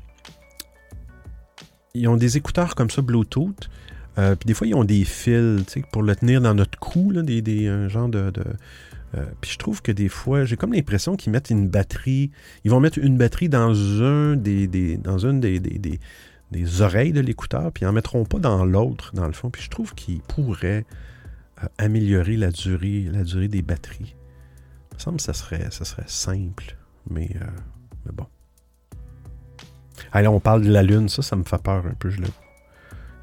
ils ont des écouteurs comme ça Bluetooth. Euh, puis des fois, ils ont des fils pour le tenir dans notre cou, là, des, des, un genre de. Euh, puis je trouve que des fois, j'ai comme l'impression qu'ils mettent une batterie. Ils vont mettre une batterie dans un des, des dans une des, des, des oreilles de l'écouteur, puis ils n'en mettront pas dans l'autre, dans le fond. Puis je trouve qu'ils pourraient euh, améliorer la durée, la durée des batteries. Il me semble que ça serait, ça serait simple, mais, mais bon. Allez, on parle de la Lune, ça, me fait peur un peu, je.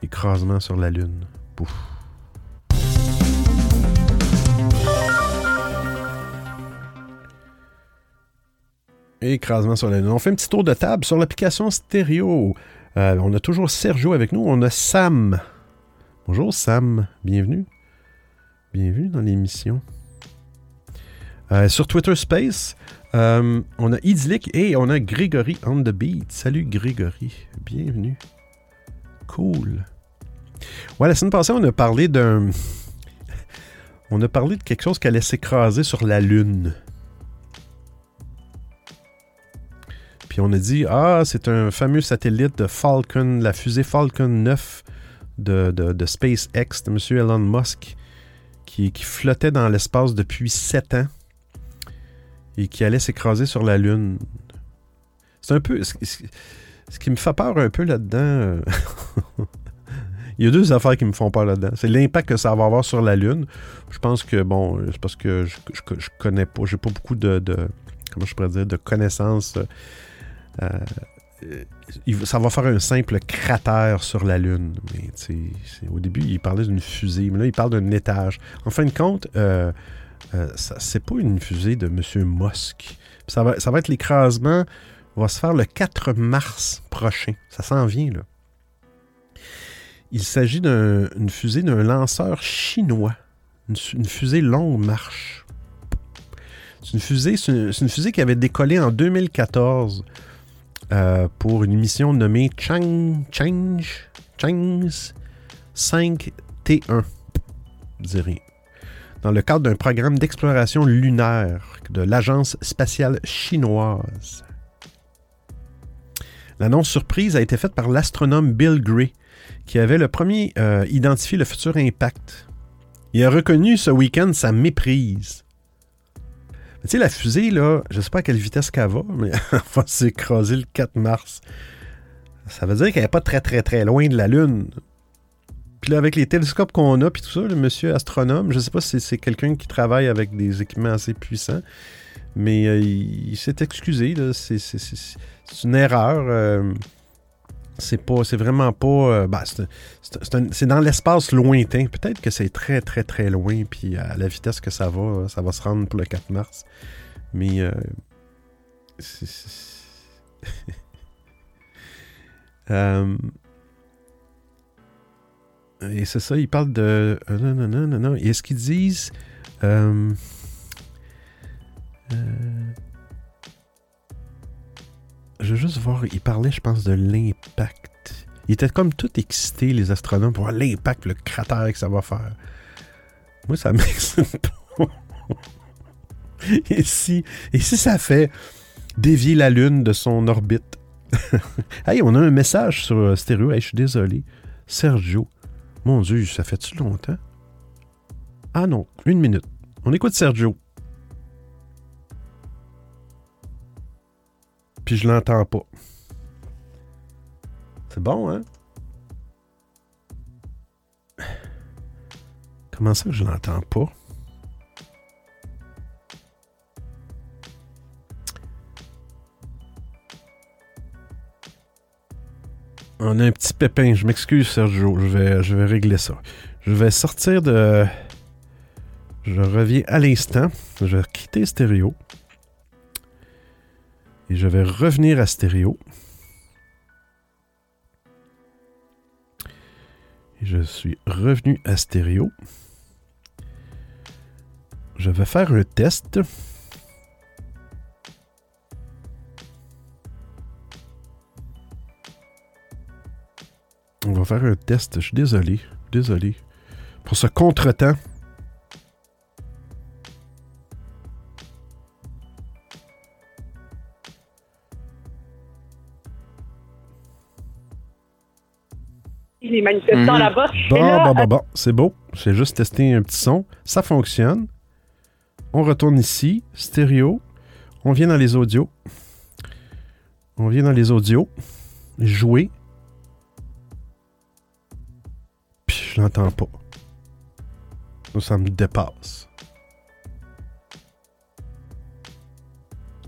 Écrasement sur la Lune. Pouf. Écrasement sur la Lune. On fait un petit tour de table sur l'application stéréo. Euh, on a toujours Sergio avec nous. On a Sam. Bonjour Sam, bienvenue. Bienvenue dans l'émission. Euh, sur Twitter Space, euh, on a Idyllic et on a Grégory on the beat. Salut Grégory, bienvenue. Cool. Ouais, la semaine passée, on a parlé d'un. on a parlé de quelque chose qui allait s'écraser sur la Lune. Puis on a dit Ah, c'est un fameux satellite de Falcon, la fusée Falcon 9 de, de, SpaceX, de M. Elon Musk, qui, qui flottait dans l'espace depuis 7 ans et qui allait s'écraser sur la Lune. C'est un peu. Ce, qui me fait peur un peu là-dedans. Euh, il y a deux affaires qui me font peur là-dedans. C'est l'impact que ça va avoir sur la Lune. Je pense que, bon, c'est parce que je, je, connais pas, j'ai pas beaucoup de, comment je pourrais dire, de connaissances. Euh, ça va faire un simple cratère sur la Lune. Mais au début, il parlait d'une fusée, mais là, il parle d'un étage. En fin de compte, euh, euh, c'est pas une fusée de M. Musk. Ça va, ça va être l'écrasement, va se faire le 4 mars prochain. Ça s'en vient, là. Il s'agit d'une fusée d'un lanceur chinois. Une, fusée longue marche. C'est une fusée, une, fusée qui avait décollé en 2014 euh, pour une mission nommée Chang, Change, Changs 5T1. Dis rien dans le cadre d'un programme d'exploration lunaire de l'Agence spatiale chinoise. L'annonce surprise a été faite par l'astronome Bill Gray, qui avait le premier euh, identifié le futur impact. Il a reconnu ce week-end sa méprise. Tu sais, la fusée, là, je ne sais pas à quelle vitesse qu'elle va, mais elle va s'écraser le 4 mars. Ça veut dire qu'elle n'est pas très, très, très loin de la Lune. Puis là, avec les télescopes qu'on a, puis tout ça, le monsieur astronome, je sais pas si c'est quelqu'un qui travaille avec des équipements assez puissants, mais euh, il, s'est excusé. C'est une erreur. Euh, c'est pas, c'est vraiment pas. Euh, ben, c'est dans l'espace lointain. Peut-être que c'est très, très, très loin, puis à la vitesse que ça va, ça va se rendre pour le 4 mars. Mais. Et c'est ça, ils parlent de. euh, non, non, non, non, non. Et est-ce qu'ils disent. euh, euh, je veux juste voir. Ils parlaient, je pense, de l'impact. Ils étaient comme tout excités, les astronomes, pour voir l'impact, le cratère que ça va faire. Moi, ça m'excite pas. et, si, et si ça fait dévier la Lune de son orbite? hey, on a un message sur euh, stéréo. Hey, je suis désolé. Sergio. Mon Dieu, ça fait-tu longtemps? Ah non, une minute. On écoute Sergio. Puis je l'entends pas. C'est bon, hein? Comment ça que je l'entends pas? On a un petit pépin. Je m'excuse, Sergio. Je vais, régler ça. Je vais sortir de. Je reviens à l'instant. Je vais quitter stéréo. Et je vais revenir à stéréo. Et je suis revenu à stéréo. Je vais faire un test. On va faire un test. Je suis désolé. Désolé. Pour ce contretemps. les manifestants Mhm. là-bas. Bon, là, bon, bon, bon. C'est beau. J'ai juste testé un petit son. Ça fonctionne. On retourne ici. Stéréo. On vient dans les audios. On vient dans les audios. Jouer. Je l'entends pas. Ça me dépasse.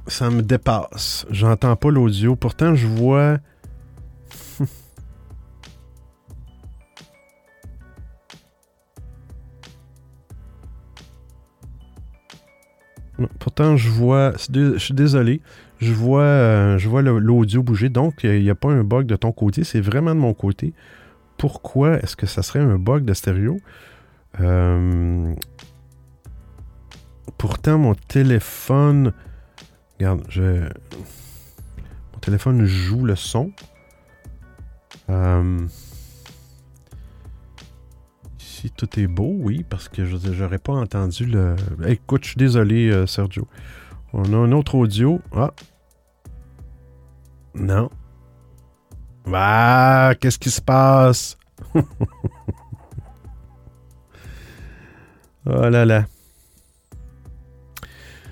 Ça me dépasse. J'entends pas l'audio. Pourtant, je vois. Pourtant, je vois. Je suis désolé. Je vois, euh, je vois l'audio bouger. Donc, il n'y a pas un bug de ton côté. C'est vraiment de mon côté. Pourquoi est-ce que ça serait un bug de stéréo? Euh, Pourtant, mon téléphone. Regarde, je. Mon téléphone joue le son. Euh, Si tout est beau, oui, parce que je j'aurais pas entendu le. Écoute, je suis désolé, euh, Sergio. On a un autre audio. Ah. Non. Ah, qu'est-ce qui se passe? oh là là.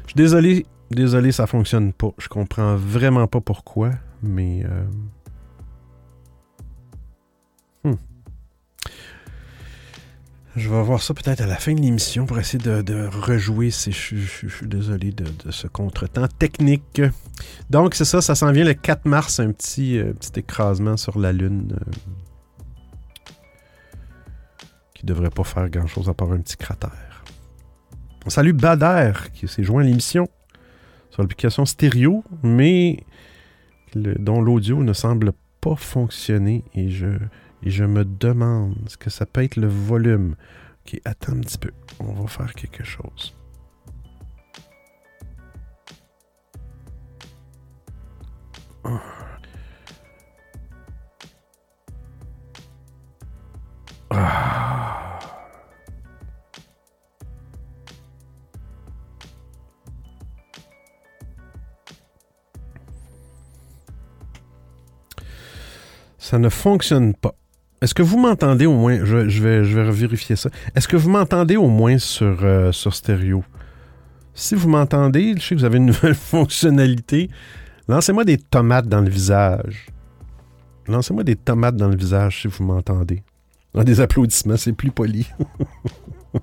Je suis désolé. Désolé, ça fonctionne pas. Je comprends vraiment pas pourquoi, mais. euh, Je vais voir ça peut-être à la fin de l'émission pour essayer de, rejouer. ces- Je, suis désolé de, de ce contretemps technique. Donc, c'est ça, ça s'en vient le 4 mars, un petit, euh, petit écrasement sur la Lune euh, qui devrait pas faire grand-chose à part un petit cratère. On salue Bader qui s'est joint à l'émission sur l'application stéréo, mais dont l'audio ne semble pas fonctionner et je, et je me demande ce que ça peut être le volume. Ok, attends un petit peu. On va faire quelque chose. Ah. Ça ne fonctionne pas. Est-ce que vous m'entendez au moins? Je, vais, je vérifier ça. Est-ce que vous m'entendez au moins sur, euh, sur stéréo? Si vous m'entendez, je sais que vous avez une nouvelle fonctionnalité. Lancez-moi des tomates dans le visage. Lancez-moi des tomates dans le visage si vous m'entendez. Des applaudissements, c'est plus poli.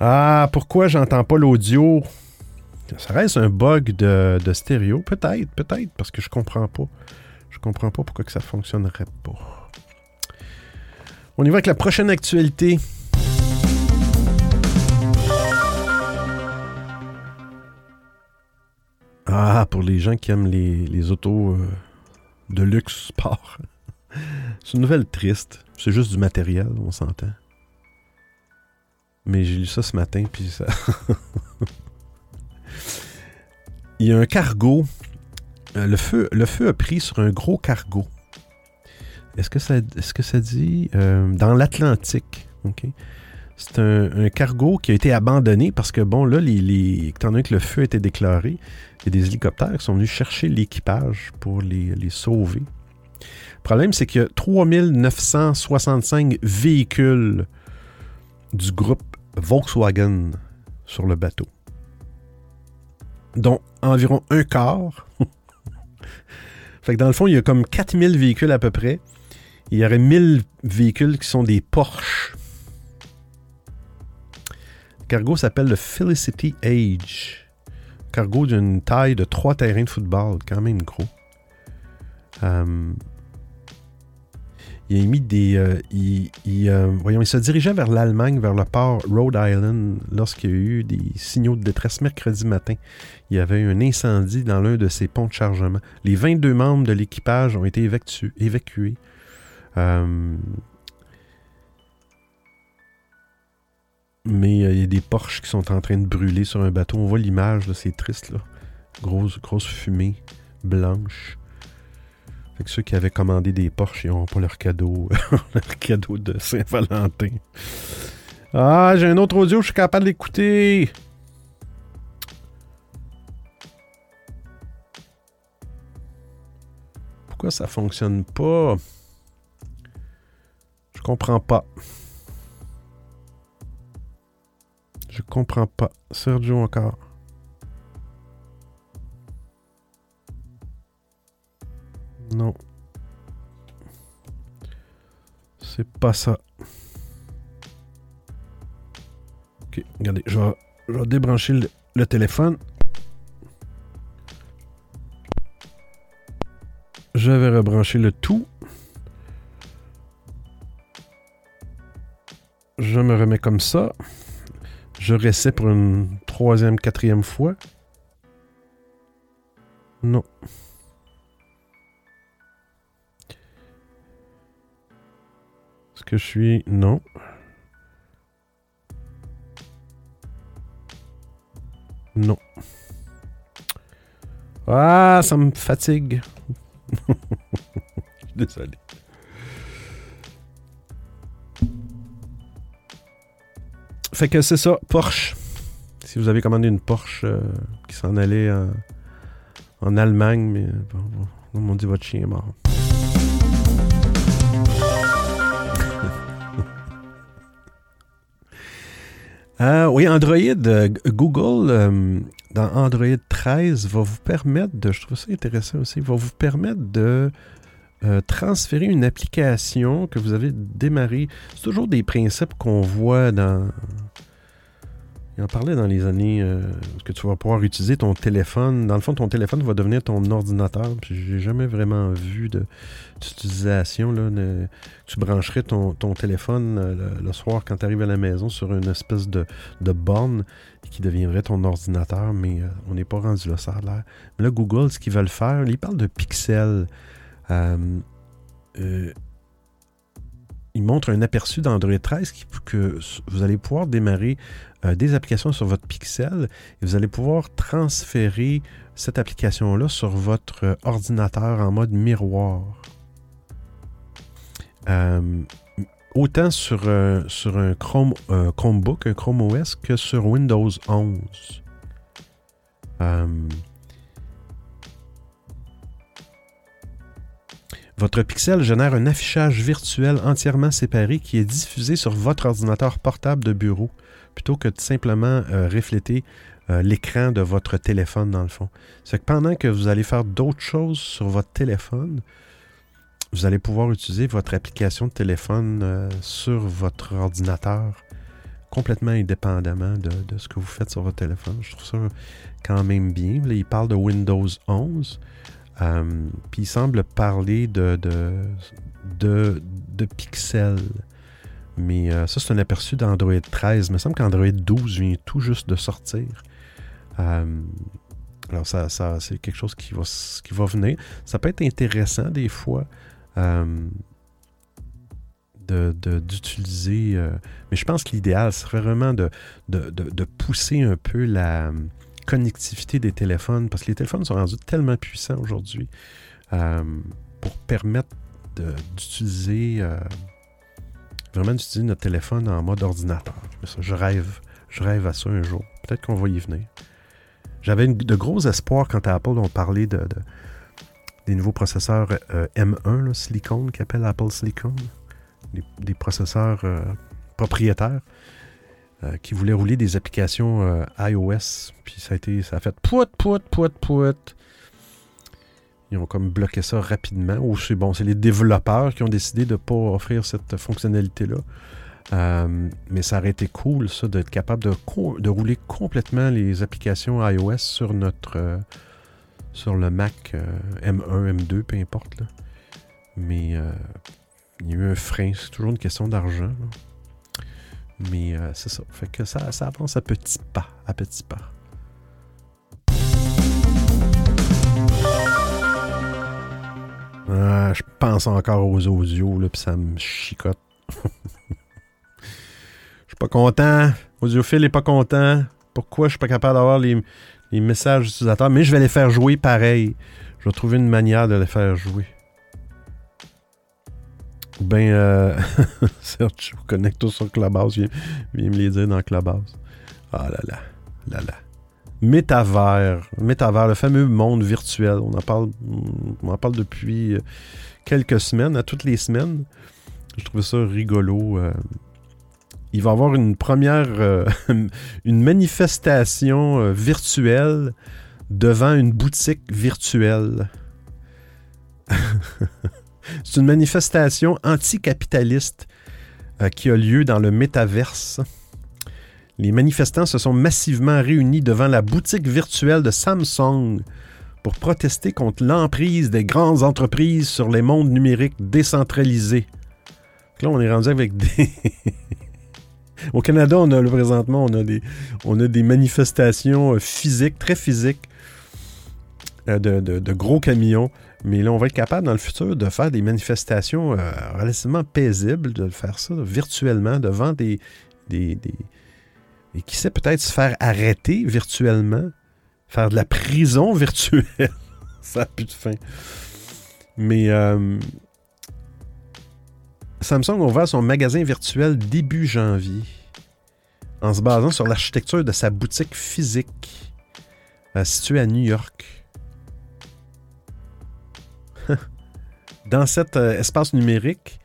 ah, pourquoi j'entends pas l'audio? Ça reste un bug de, de stéréo? Peut-être, peut-être, parce que je comprends pas. Je comprends pas pourquoi que ça fonctionnerait pas. On y va avec la prochaine actualité. Ah, pour les gens qui aiment les, autos euh, de luxe sport. C'est une nouvelle triste. C'est juste du matériel, on s'entend. Mais j'ai lu ça ce matin, puis ça. Il y a un cargo. Euh, le feu a pris sur un gros cargo. Est-ce que ça, est-ce que ça dit euh, dans l'Atlantique. C'est un, cargo qui a été abandonné parce que, bon, là, les, étant donné que le feu a été déclaré, il y a des hélicoptères qui sont venus chercher l'équipage pour les, les sauver. Le problème, c'est qu'il y a 3965 véhicules du groupe Volkswagen sur le bateau, dont environ un quart. fait que dans le fond, il y a comme 4000 véhicules à peu près. Il y aurait 1000 véhicules qui sont des Porsche. Le cargo s'appelle le Felicity Age. Cargo d'une taille de trois terrains de football, quand même gros. Euh, il a mis des. Euh, euh, voyons, il se dirigeait vers l'Allemagne, vers le port Rhode Island, lorsqu'il y a eu des signaux de détresse mercredi matin. Il y avait eu un incendie dans l'un de ses ponts de chargement. Les 22 membres de l'équipage ont été évacués. Mais il y a des Porsche qui sont en train de brûler sur un bateau. On voit l'image, c'est triste. Là. Grosse, grosse fumée blanche. Fait que ceux qui avaient commandé des Porsche, ils n'ont pas leur cadeau, leur cadeau de Saint-Valentin. Ah, j'ai un autre audio, je suis capable d'écouter. Pourquoi ça fonctionne pas? Je comprends pas. Je comprends pas. Sergio encore. Non. C'est pas ça. Ok, regardez, je vais, débrancher le, le téléphone. Je vais rebrancher le tout. Je me remets comme ça. Je réessaie pour une troisième, quatrième fois. Non. que je suis... Non. Non. Ah, ça me fatigue. Désolé. Fait que c'est ça, Porsche. Si vous avez commandé une Porsche euh, qui s'en allait en, Allemagne, mais bon, bon, on dit votre chien est mort. Euh, oui, Android, euh, Google, euh, dans Android 13, va vous permettre de, je trouve ça intéressant aussi, va vous permettre de transférer une application que vous avez démarrée. C'est toujours des principes qu'on voit dans, il en parlait dans les années euh, que tu vas pouvoir utiliser ton téléphone. Dans le fond, ton téléphone va devenir ton ordinateur. J'ai jamais vraiment vu d'utilisation. Tu brancherais ton, téléphone euh, le, soir quand tu arrives à la maison sur une espèce de, borne qui deviendrait ton ordinateur, mais euh, on n'est pas rendu là, ça. Mais là, Google, ce qu'ils veulent faire, ils parlent de pixels. Ils montrent un aperçu d'Android 13 qui, que vous allez pouvoir démarrer euh, des applications sur votre Pixel et vous allez pouvoir transférer cette application-là sur votre euh, ordinateur en mode miroir. Euh, autant sur, sur un Chrome, Chromebook, un Chrome OS, que sur Windows 11. Votre pixel génère un affichage virtuel entièrement séparé qui est diffusé sur votre ordinateur portable de bureau plutôt que de simplement euh, refléter euh, l'écran de votre téléphone dans le fond. C'est que pendant que vous allez faire d'autres choses sur votre téléphone, vous allez pouvoir utiliser votre application de téléphone euh, sur votre ordinateur complètement indépendamment de, ce que vous faites sur votre téléphone. Je trouve ça quand même bien. Il parle de Windows 11. Puis il semble parler de, de, de, de pixels. Mais euh, ça, c'est un aperçu d'Android 13. Il me semble qu'Android 12 vient tout juste de sortir. Euh, alors, ça, ça c'est quelque chose qui va, qui va venir. Ça peut être intéressant des fois. Euh, d'utiliser. Euh, mais je pense que l'idéal serait vraiment de, de, pousser un peu la connectivité des téléphones, parce que les téléphones sont rendus tellement puissants aujourd'hui euh, pour permettre d'utiliser euh, vraiment d'utiliser notre téléphone en mode ordinateur. je rêve, je rêve à ça un jour. Peut-être qu'on va y venir. J'avais de gros espoirs quand Apple ont parlé de, des nouveaux processeurs M1, Silicon, qui appelle Apple Silicon des, processeurs euh, propriétaires euh, qui voulaient rouler des applications euh, iOS. Puis ça a été, ça a fait pout, pout, pout, pout. Ils ont comme bloqué ça rapidement. Ou c'est bon, c'est les développeurs qui ont décidé de ne pas offrir cette fonctionnalité-là. mais ça aurait été cool, ça, d'être capable de, de, rouler complètement les applications iOS sur notre sur le Mac M1, M2, peu importe. Mais il y a eu un frein. C'est toujours une question d'argent. Mais euh, c'est ça. Fait que ça, ça avance à petits pas. À petits pas. Ah, je pense encore aux audios, là, puis ça me chicote. Je suis pas content. Audiophile est pas content. Pourquoi je suis pas capable d'avoir les, les messages utilisateurs? Mais je vais les faire jouer pareil. Je vais trouver une manière de les faire jouer. Ben, euh, Sergio, connecte-toi sur Clubhouse. Viens, viens, me les dire dans Clubhouse. Ah là là, là là. Métavers. Métavers, le fameux monde virtuel. On en parle, depuis euh, quelques semaines, à toutes les semaines. Je trouve ça rigolo. Euh. il va y avoir une première, euh, une manifestation virtuelle devant une boutique virtuelle. C'est une manifestation anticapitaliste euh, qui a lieu dans le métaverse. Les manifestants se sont massivement réunis devant la boutique virtuelle de Samsung pour protester contre l'emprise des grandes entreprises sur les mondes numériques décentralisés. Là, on est rendu avec des... Au Canada, on a présentement, on a des, on a des manifestations euh, physiques, très physiques, euh, de, gros camions mais là, on va être capable dans le futur de faire des manifestations euh, relativement paisibles, de faire ça virtuellement devant des, des, Et qui sait peut-être se faire arrêter virtuellement, faire de la prison virtuelle. ça n'a plus de fin. Mais euh, Samsung a ouvert son magasin virtuel début janvier en se basant sur l'architecture de sa boutique physique euh, située à New York. Dans cet euh, espace numérique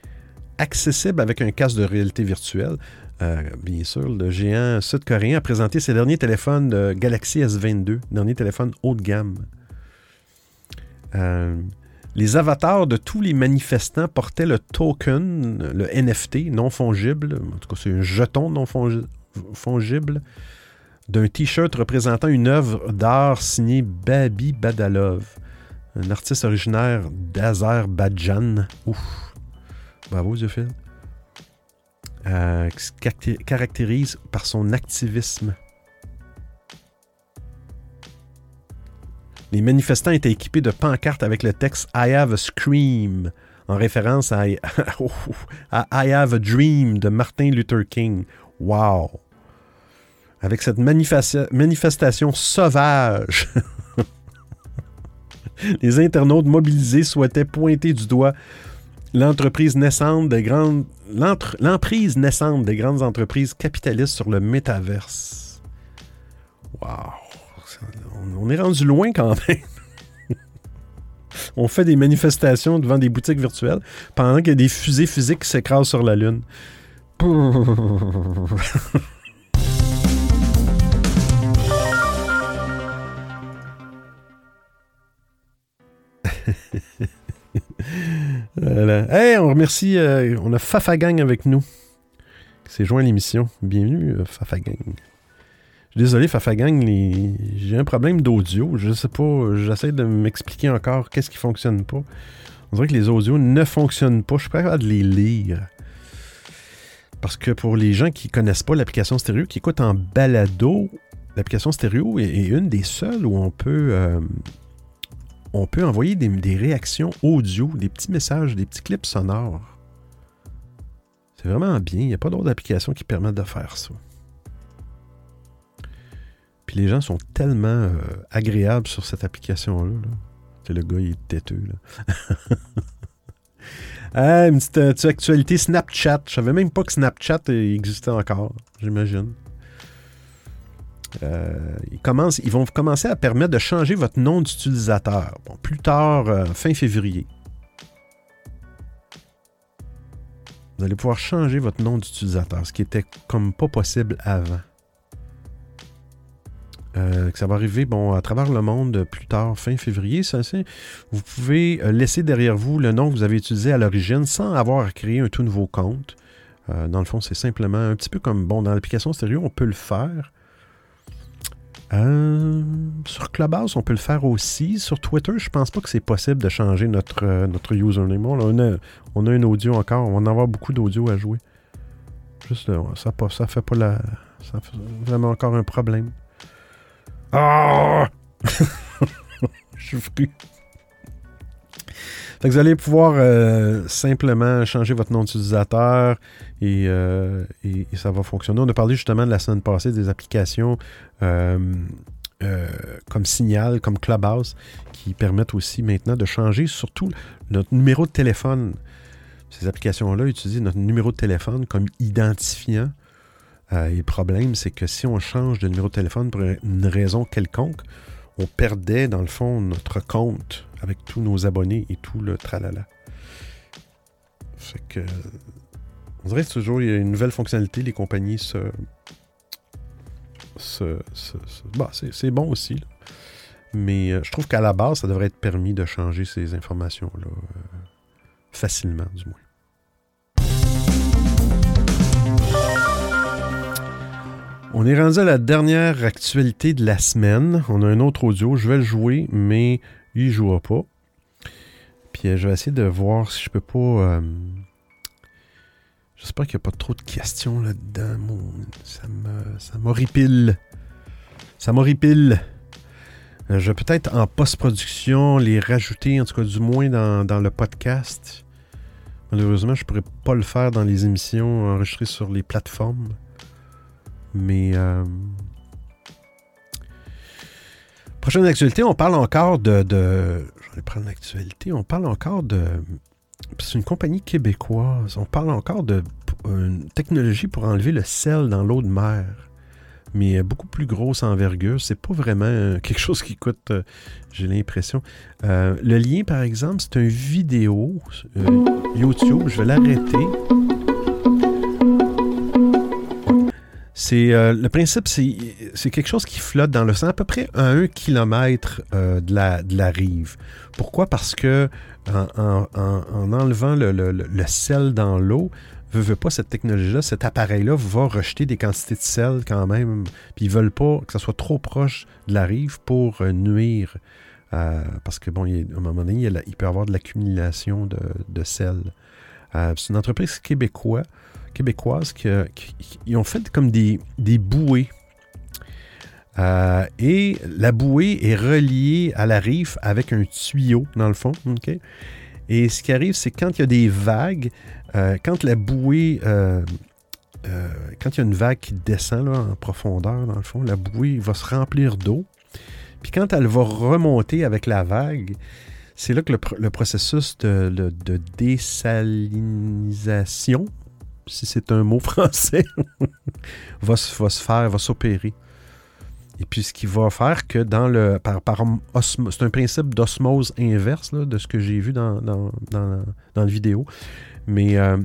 accessible avec un casque de réalité virtuelle. Euh, bien sûr, le géant sud-coréen a présenté ses derniers téléphones de Galaxy S22, dernier téléphone haut de gamme. Euh, les avatars de tous les manifestants portaient le token, le NFT non fongible, en tout cas c'est un jeton non fongible, d'un t-shirt représentant une œuvre d'art signée Babi Badalov un artiste originaire d'Azerbaïdjan. Ouf. Bravo, Zéphile. Euh, caractérise par son activisme. Les manifestants étaient équipés de pancartes avec le texte I have a scream, en référence à I have a dream de Martin Luther King. Wow! Avec cette manifestation sauvage les internautes mobilisés souhaitaient pointer du doigt l'entreprise naissante des grandes l'emprise naissante des grandes entreprises capitalistes sur le métaverse. Wow! On est rendu loin quand même. On fait des manifestations devant des boutiques virtuelles pendant qu'il y a des fusées physiques qui s'écrasent sur la Lune. Hey, on remercie. Euh, on a Fafagang avec nous. Qui s'est joint à l'émission. Bienvenue, euh, Fafagang. Je suis désolé, Fafagang, j'ai un problème d'audio. Je sais pas. J'essaie de m'expliquer encore qu'est-ce qui fonctionne pas. On dirait que les audios ne fonctionnent pas. Je suis pas capable de les lire. Parce que pour les gens qui connaissent pas l'application stéréo, qui écoutent en balado, l'application stéréo est, une des seules où on peut euh, on peut envoyer des, réactions audio, des petits messages, des petits clips sonores. C'est vraiment bien. Il n'y a pas d'autres applications qui permettent de faire ça. Puis les gens sont tellement euh, agréables sur cette application-là. Le gars, il est têteux. Là. une petite, euh, actualité Snapchat. Je savais même pas que Snapchat existait encore, j'imagine. Euh, ils, vont commencer à permettre de changer votre nom d'utilisateur. Plus tard, euh, fin février. Vous allez pouvoir changer votre nom d'utilisateur, ce qui était comme pas possible avant. Euh, ça va arriver bon, à travers le monde plus tard, fin février. Ça, vous pouvez laisser derrière vous le nom que vous avez utilisé à l'origine sans avoir à créer un tout nouveau compte. dans le fond, c'est simplement un petit peu comme bon, dans l'application stéréo, on peut le faire. Euh, sur Clubhouse, on peut le faire aussi. Sur Twitter, je pense pas que c'est possible de changer notre, euh, notre username. On a, on a un audio encore. On va en avoir beaucoup d'audio à jouer. Juste là, ça, pas, ça fait pas la. Ça fait vraiment encore un problème. Ah! je suis fru vous allez pouvoir euh, simplement changer votre nom d'utilisateur euh, et, ça va fonctionner. On a parlé justement de la semaine passée des applications euh, comme Signal, comme Clubhouse, qui permettent aussi maintenant de changer surtout notre numéro de téléphone. Ces applications-là utilisent notre numéro de téléphone comme identifiant. et le problème, c'est que si on change de numéro de téléphone pour une raison quelconque, on perdait dans le fond notre compte avec tous nos abonnés et tout le tralala. Fait que. On dirait que toujours, il y a une nouvelle fonctionnalité, les compagnies se. bah, c'est bon aussi. Mais euh, je trouve qu'à la base, ça devrait être permis de changer ces informations-là euh, facilement, du moins. On est rendu à la dernière actualité de la semaine. On a un autre audio. Je vais le jouer, mais il jouera pas. Puis euh, je vais essayer de voir si je peux pas. Euh, j'espère qu'il n'y a pas trop de questions là-dedans. Ça me, ça m'horripile. Ça m'horripile. Euh, je vais peut-être en post-production les rajouter, en tout cas du moins dans, dans le podcast. Malheureusement, je pourrais pas le faire dans les émissions enregistrées sur les plateformes. Mais. Euh, prochaine actualité, on parle encore de. de... Je vais prendre l'actualité. On parle encore de. C'est une compagnie québécoise. On parle encore de une technologie pour enlever le sel dans l'eau de mer. Mais beaucoup plus grosse envergure. C'est pas vraiment quelque chose qui coûte, euh, j'ai l'impression. Euh, le lien, par exemple, c'est une vidéo YouTube. Je vais l'arrêter. C'est euh, le principe, c'est quelque chose qui flotte dans le sang à peu près à un kilomètre euh, de, la, rive. Pourquoi? Parce que en, enlevant le, sel dans l'eau, veut, veut pas cette technologie-là, cet appareil-là va rejeter des quantités de sel quand même. Puis ils veulent pas que ça soit trop proche de la rive pour euh, nuire. parce que bon, à un moment donné, il, peut y avoir de l'accumulation de, de, sel. c'est une entreprise québécoise québécoises qui, ont fait comme des, bouées. Euh, et la bouée est reliée à la rive avec un tuyau, dans le fond. Et ce qui arrive, c'est quand il y a des vagues, euh, quand la bouée, euh, quand il y a une vague qui descend en profondeur, dans le fond, la bouée va se remplir d'eau. Puis quand elle va remonter avec la vague, c'est là que le, processus de, désalinisation, si c'est un mot français, va, se faire, va s'opérer. Et puis, ce qui va faire que dans le. Par, par c'est un principe d'osmose inverse de ce que j'ai vu dans, dans, dans, la vidéo. Mais euh,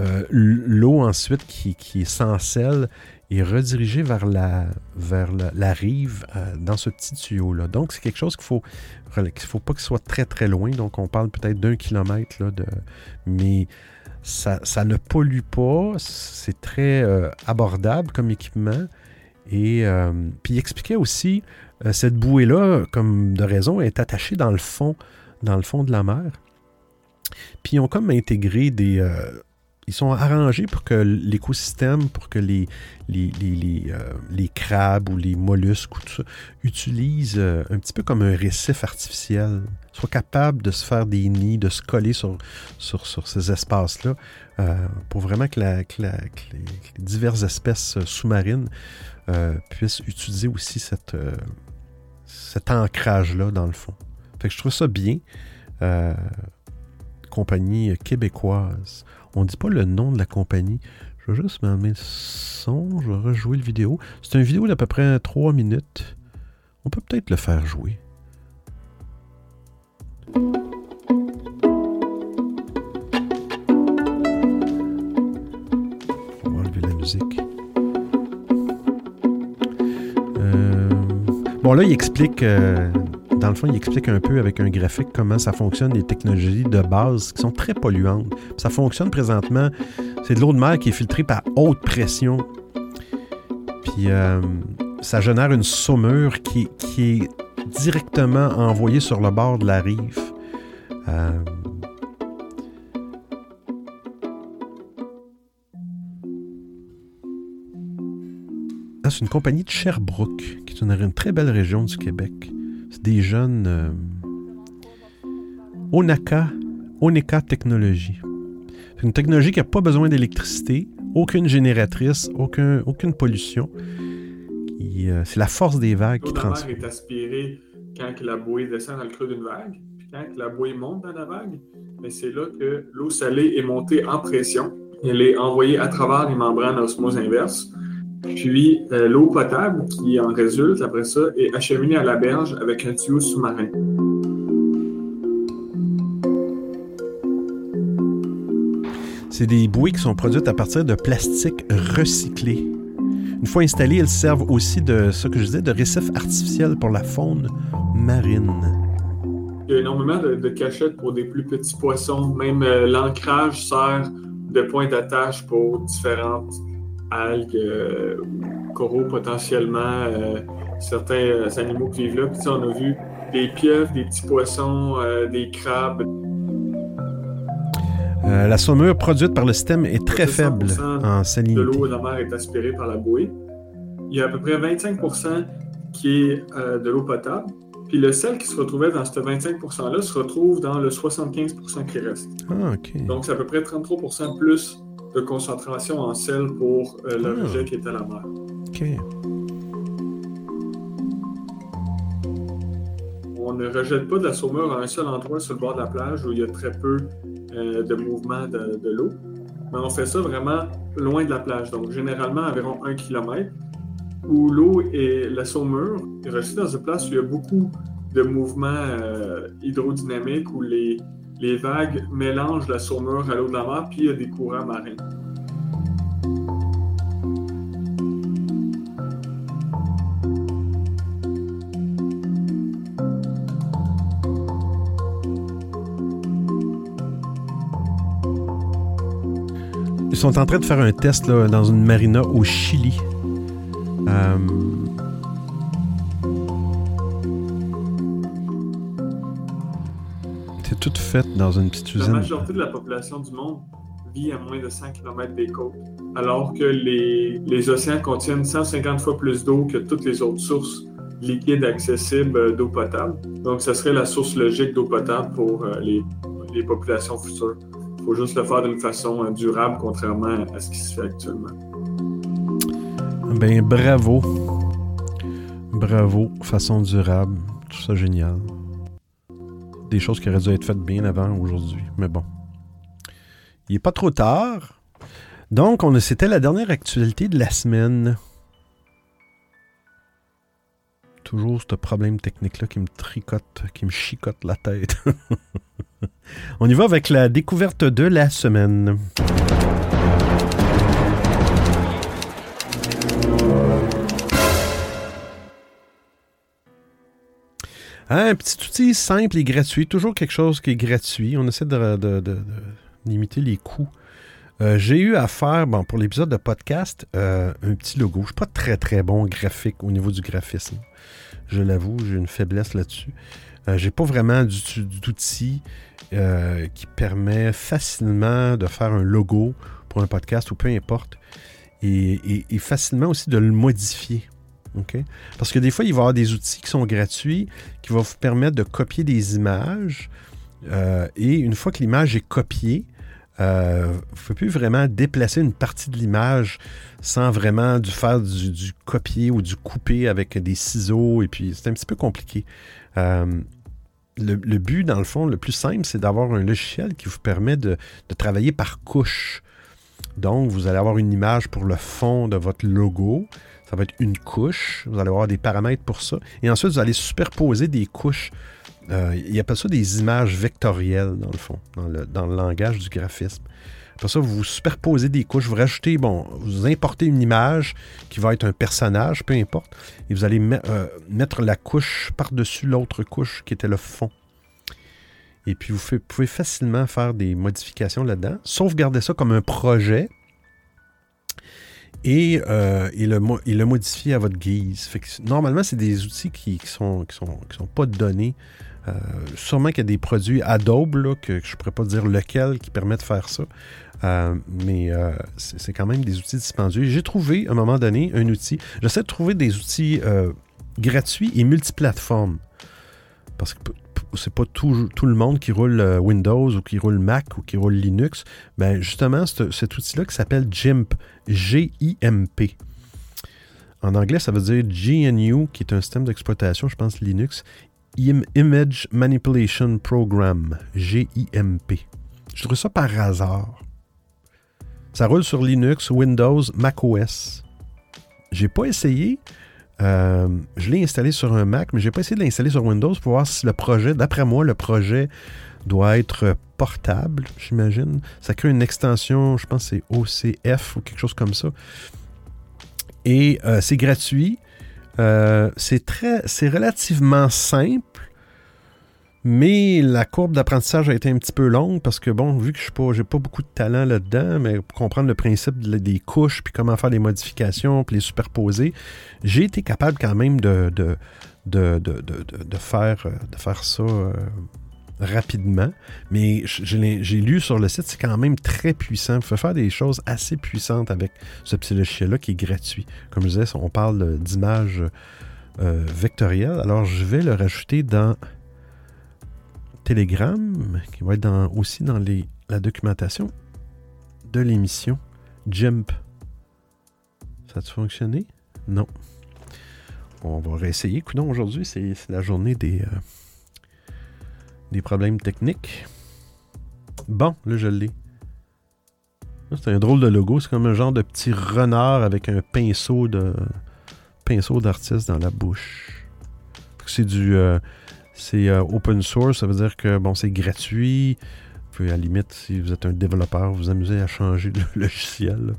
euh, l'eau, ensuite, qui, qui, est sans sel, est redirigée vers la, vers la, rive euh, dans ce petit tuyau-là. Donc, c'est quelque chose qu'il faut. ne faut pas qu'il soit très, très loin. Donc, on parle peut-être d'un kilomètre. Là, de, mais ça, ne pollue pas, c'est très euh, abordable comme équipement. Et euh, puis il expliquait aussi, euh, cette bouée-là, comme de raison, est attachée dans le fond, dans le fond de la mer. Puis ils ont comme intégré des, ils sont arrangés pour que l'écosystème, pour que les, les, les, euh, les, crabes ou les mollusques ou tout ça utilisent un petit peu comme un récif artificiel, soient capables de se faire des nids, de se coller sur, sur, sur ces espaces-là, euh, pour vraiment que, la, que, la, les, diverses espèces sous-marines puissent utiliser aussi cette, cet ancrage-là dans le fond. Fait que je trouve ça bien. compagnie québécoise. On ne dit pas le nom de la compagnie. Je vais juste mettre son, je vais rejouer le vidéo. C'est une vidéo d'à peu près 3 minutes. On peut peut-être le faire jouer. Va enlever la musique. Euh, bon, là, il explique euh, dans le fond, il explique un peu avec un graphique comment ça fonctionne, les technologies de base qui sont très polluantes. ça fonctionne présentement, c'est de l'eau de mer qui est filtrée par haute pression. Puis euh, ça génère une saumure qui, est directement envoyée sur le bord de la rive. Euh, c'est une compagnie de Sherbrooke, qui est une très belle région du Québec des jeunes euh, Onaka, Oneka Technology. C'est une technologie qui n'a pas besoin d'électricité, aucune génératrice, aucun, aucune pollution. Euh, c'est la force des vagues qui transforme. est aspirée quand la bouée descend dans le creux d'une vague, puis quand la bouée monte dans la vague, mais c'est là que l'eau salée est montée en pression. Elle est envoyée à travers les membranes osmose inverse puis euh, l'eau potable qui en résulte après ça est acheminée à la berge avec un tuyau sous-marin. C'est des bouées qui sont produites à partir de plastique recyclé. Une fois installées, elles servent aussi de ce que je disais, de récif artificiel pour la faune marine. Il y a énormément de, cachettes pour des plus petits poissons. Même euh, l'ancrage sert de point d'attache pour différentes algues euh, coraux potentiellement, euh, certains euh, animaux qui vivent là. Puis on a vu des pieuvres, des petits poissons, des crabes. La saumure produite par le système est très faible en salinité. De l'eau de la mer est aspirée par la bouée. Il y a à peu près 25 qui est de l'eau potable. Puis le sel qui se retrouvait dans ce 25 %-là se retrouve dans le 75 qui reste. Ah, Donc, c'est à peu près 33 plus de concentration en sel pour euh, le rejet qui est à la mer. OK. Ne rejette pas de la saumure à un seul endroit sur le bord de la plage où il y a très peu euh, de mouvement de, l'eau. Mais on fait ça vraiment loin de la plage, donc généralement environ un kilomètre, où l'eau et la saumure est rejetée dans une place où il y a beaucoup de mouvements euh, hydrodynamiques où les, les vagues mélangent la saumure à l'eau de la mer, puis il y a des courants marins. Ils sont en train de faire un test dans une marina au Chili. Euh, toute faite dans une petite usine. La majorité de la population du monde vit à moins de 100 km des côtes, alors que les, les océans contiennent 150 fois plus d'eau que toutes les autres sources liquides accessibles d'eau potable. Donc, ce serait la source logique d'eau potable pour euh, les, les, populations futures. Faut juste le faire d'une façon euh, durable, contrairement à ce qui se fait actuellement. Ben, bravo. Bravo, façon durable. Tout ça génial des choses qui auraient dû être faites bien avant aujourd'hui. Mais bon. Il n'est pas trop tard. Donc, on c'était la dernière actualité de la semaine. Toujours ce problème technique-là qui me tricote, qui me chicote la tête. on y va avec la découverte de la semaine. Un petit outil simple et gratuit, toujours quelque chose qui est gratuit. On essaie de, limiter les coûts. Euh, j'ai eu à faire, pour l'épisode de podcast, euh, un petit logo. Je ne suis pas très très bon graphique au niveau du graphisme. Je l'avoue, j'ai une faiblesse là-dessus. Euh, j'ai pas vraiment d'outil euh, qui permet facilement de faire un logo pour un podcast ou peu importe. Et, facilement aussi de le modifier. Parce que des fois, il va y avoir des outils qui sont gratuits qui vont vous permettre de copier des images. Euh, et une fois que l'image est copiée, euh, vous ne pouvez plus vraiment déplacer une partie de l'image sans vraiment du faire du, copier ou du couper avec des ciseaux. Et puis, c'est un petit peu compliqué. Le, but, dans le fond, le plus simple, c'est d'avoir un logiciel qui vous permet de, travailler par couche. Donc, vous allez avoir une image pour le fond de votre logo. Ça va être une couche. Vous allez avoir des paramètres pour ça. Et ensuite, vous allez superposer des couches euh, il appelle ça des images vectorielles, dans le fond, dans le, dans le langage du graphisme. Après ça, vous superposez des couches, vous rajoutez, bon, vous importez une image qui va être un personnage, peu importe, et vous allez euh, mettre la couche par-dessus l'autre couche qui était le fond. Et puis, vous pouvez facilement faire des modifications là-dedans, sauvegarder ça comme un projet et, euh, le, modifier à votre guise. normalement, c'est des outils qui ne sont, qui sont, qui sont pas donnés euh, sûrement qu'il y a des produits Adobe, que, je ne pourrais pas dire lequel, qui permettent de faire ça. Euh, mais euh, c'est quand même des outils dispendieux. J'ai trouvé, à un moment donné, un outil. J'essaie de trouver des outils gratuits et multiplateformes. Parce que c'est pas tout, le monde qui roule Windows ou qui roule Mac ou qui roule Linux. Ben justement, cet outil-là qui s'appelle GIMP, G-I-M-P. En anglais, ça veut dire GNU, qui est un système d'exploitation, je pense, Linux. Image Manipulation Program, GIMP. Je trouve ça par hasard. Ça roule sur Linux, Windows, macOS. J'ai pas essayé. Euh, je l'ai installé sur un Mac, mais j'ai pas essayé de l'installer sur Windows pour voir si le projet, d'après moi, le projet doit être portable, j'imagine. Ça crée une extension, je pense que c'est OCF ou quelque chose comme ça. Et euh, c'est gratuit. Euh, c'est très, c'est relativement simple, mais la courbe d'apprentissage a été un petit peu longue parce que bon, vu que je n'ai pas, beaucoup de talent là-dedans, mais pour comprendre le principe des couches puis comment faire les modifications puis les superposer, j'ai été capable quand même de, de faire, ça. Euh, rapidement, mais j'ai lu sur le site, c'est quand même très puissant. Vous pouvez faire des choses assez puissantes avec ce petit logiciel-là qui est gratuit. Comme je disais, on parle d'images euh, vectorielles. Alors, je vais le rajouter dans Telegram, qui va être dans, aussi dans les, la documentation de l'émission Jump. Ça a-tu fonctionné? Non. On va réessayer. Écoutez, aujourd'hui, c'est la journée des... Euh, des problèmes techniques. Bon, là, je l'ai. C'est un drôle de logo. C'est comme un genre de petit renard avec un pinceau de pinceau d'artiste dans la bouche. C'est du euh, c'est euh, open source, ça veut dire que bon, c'est gratuit. Vous à la limite, si vous êtes un développeur, vous amuser à changer le logiciel.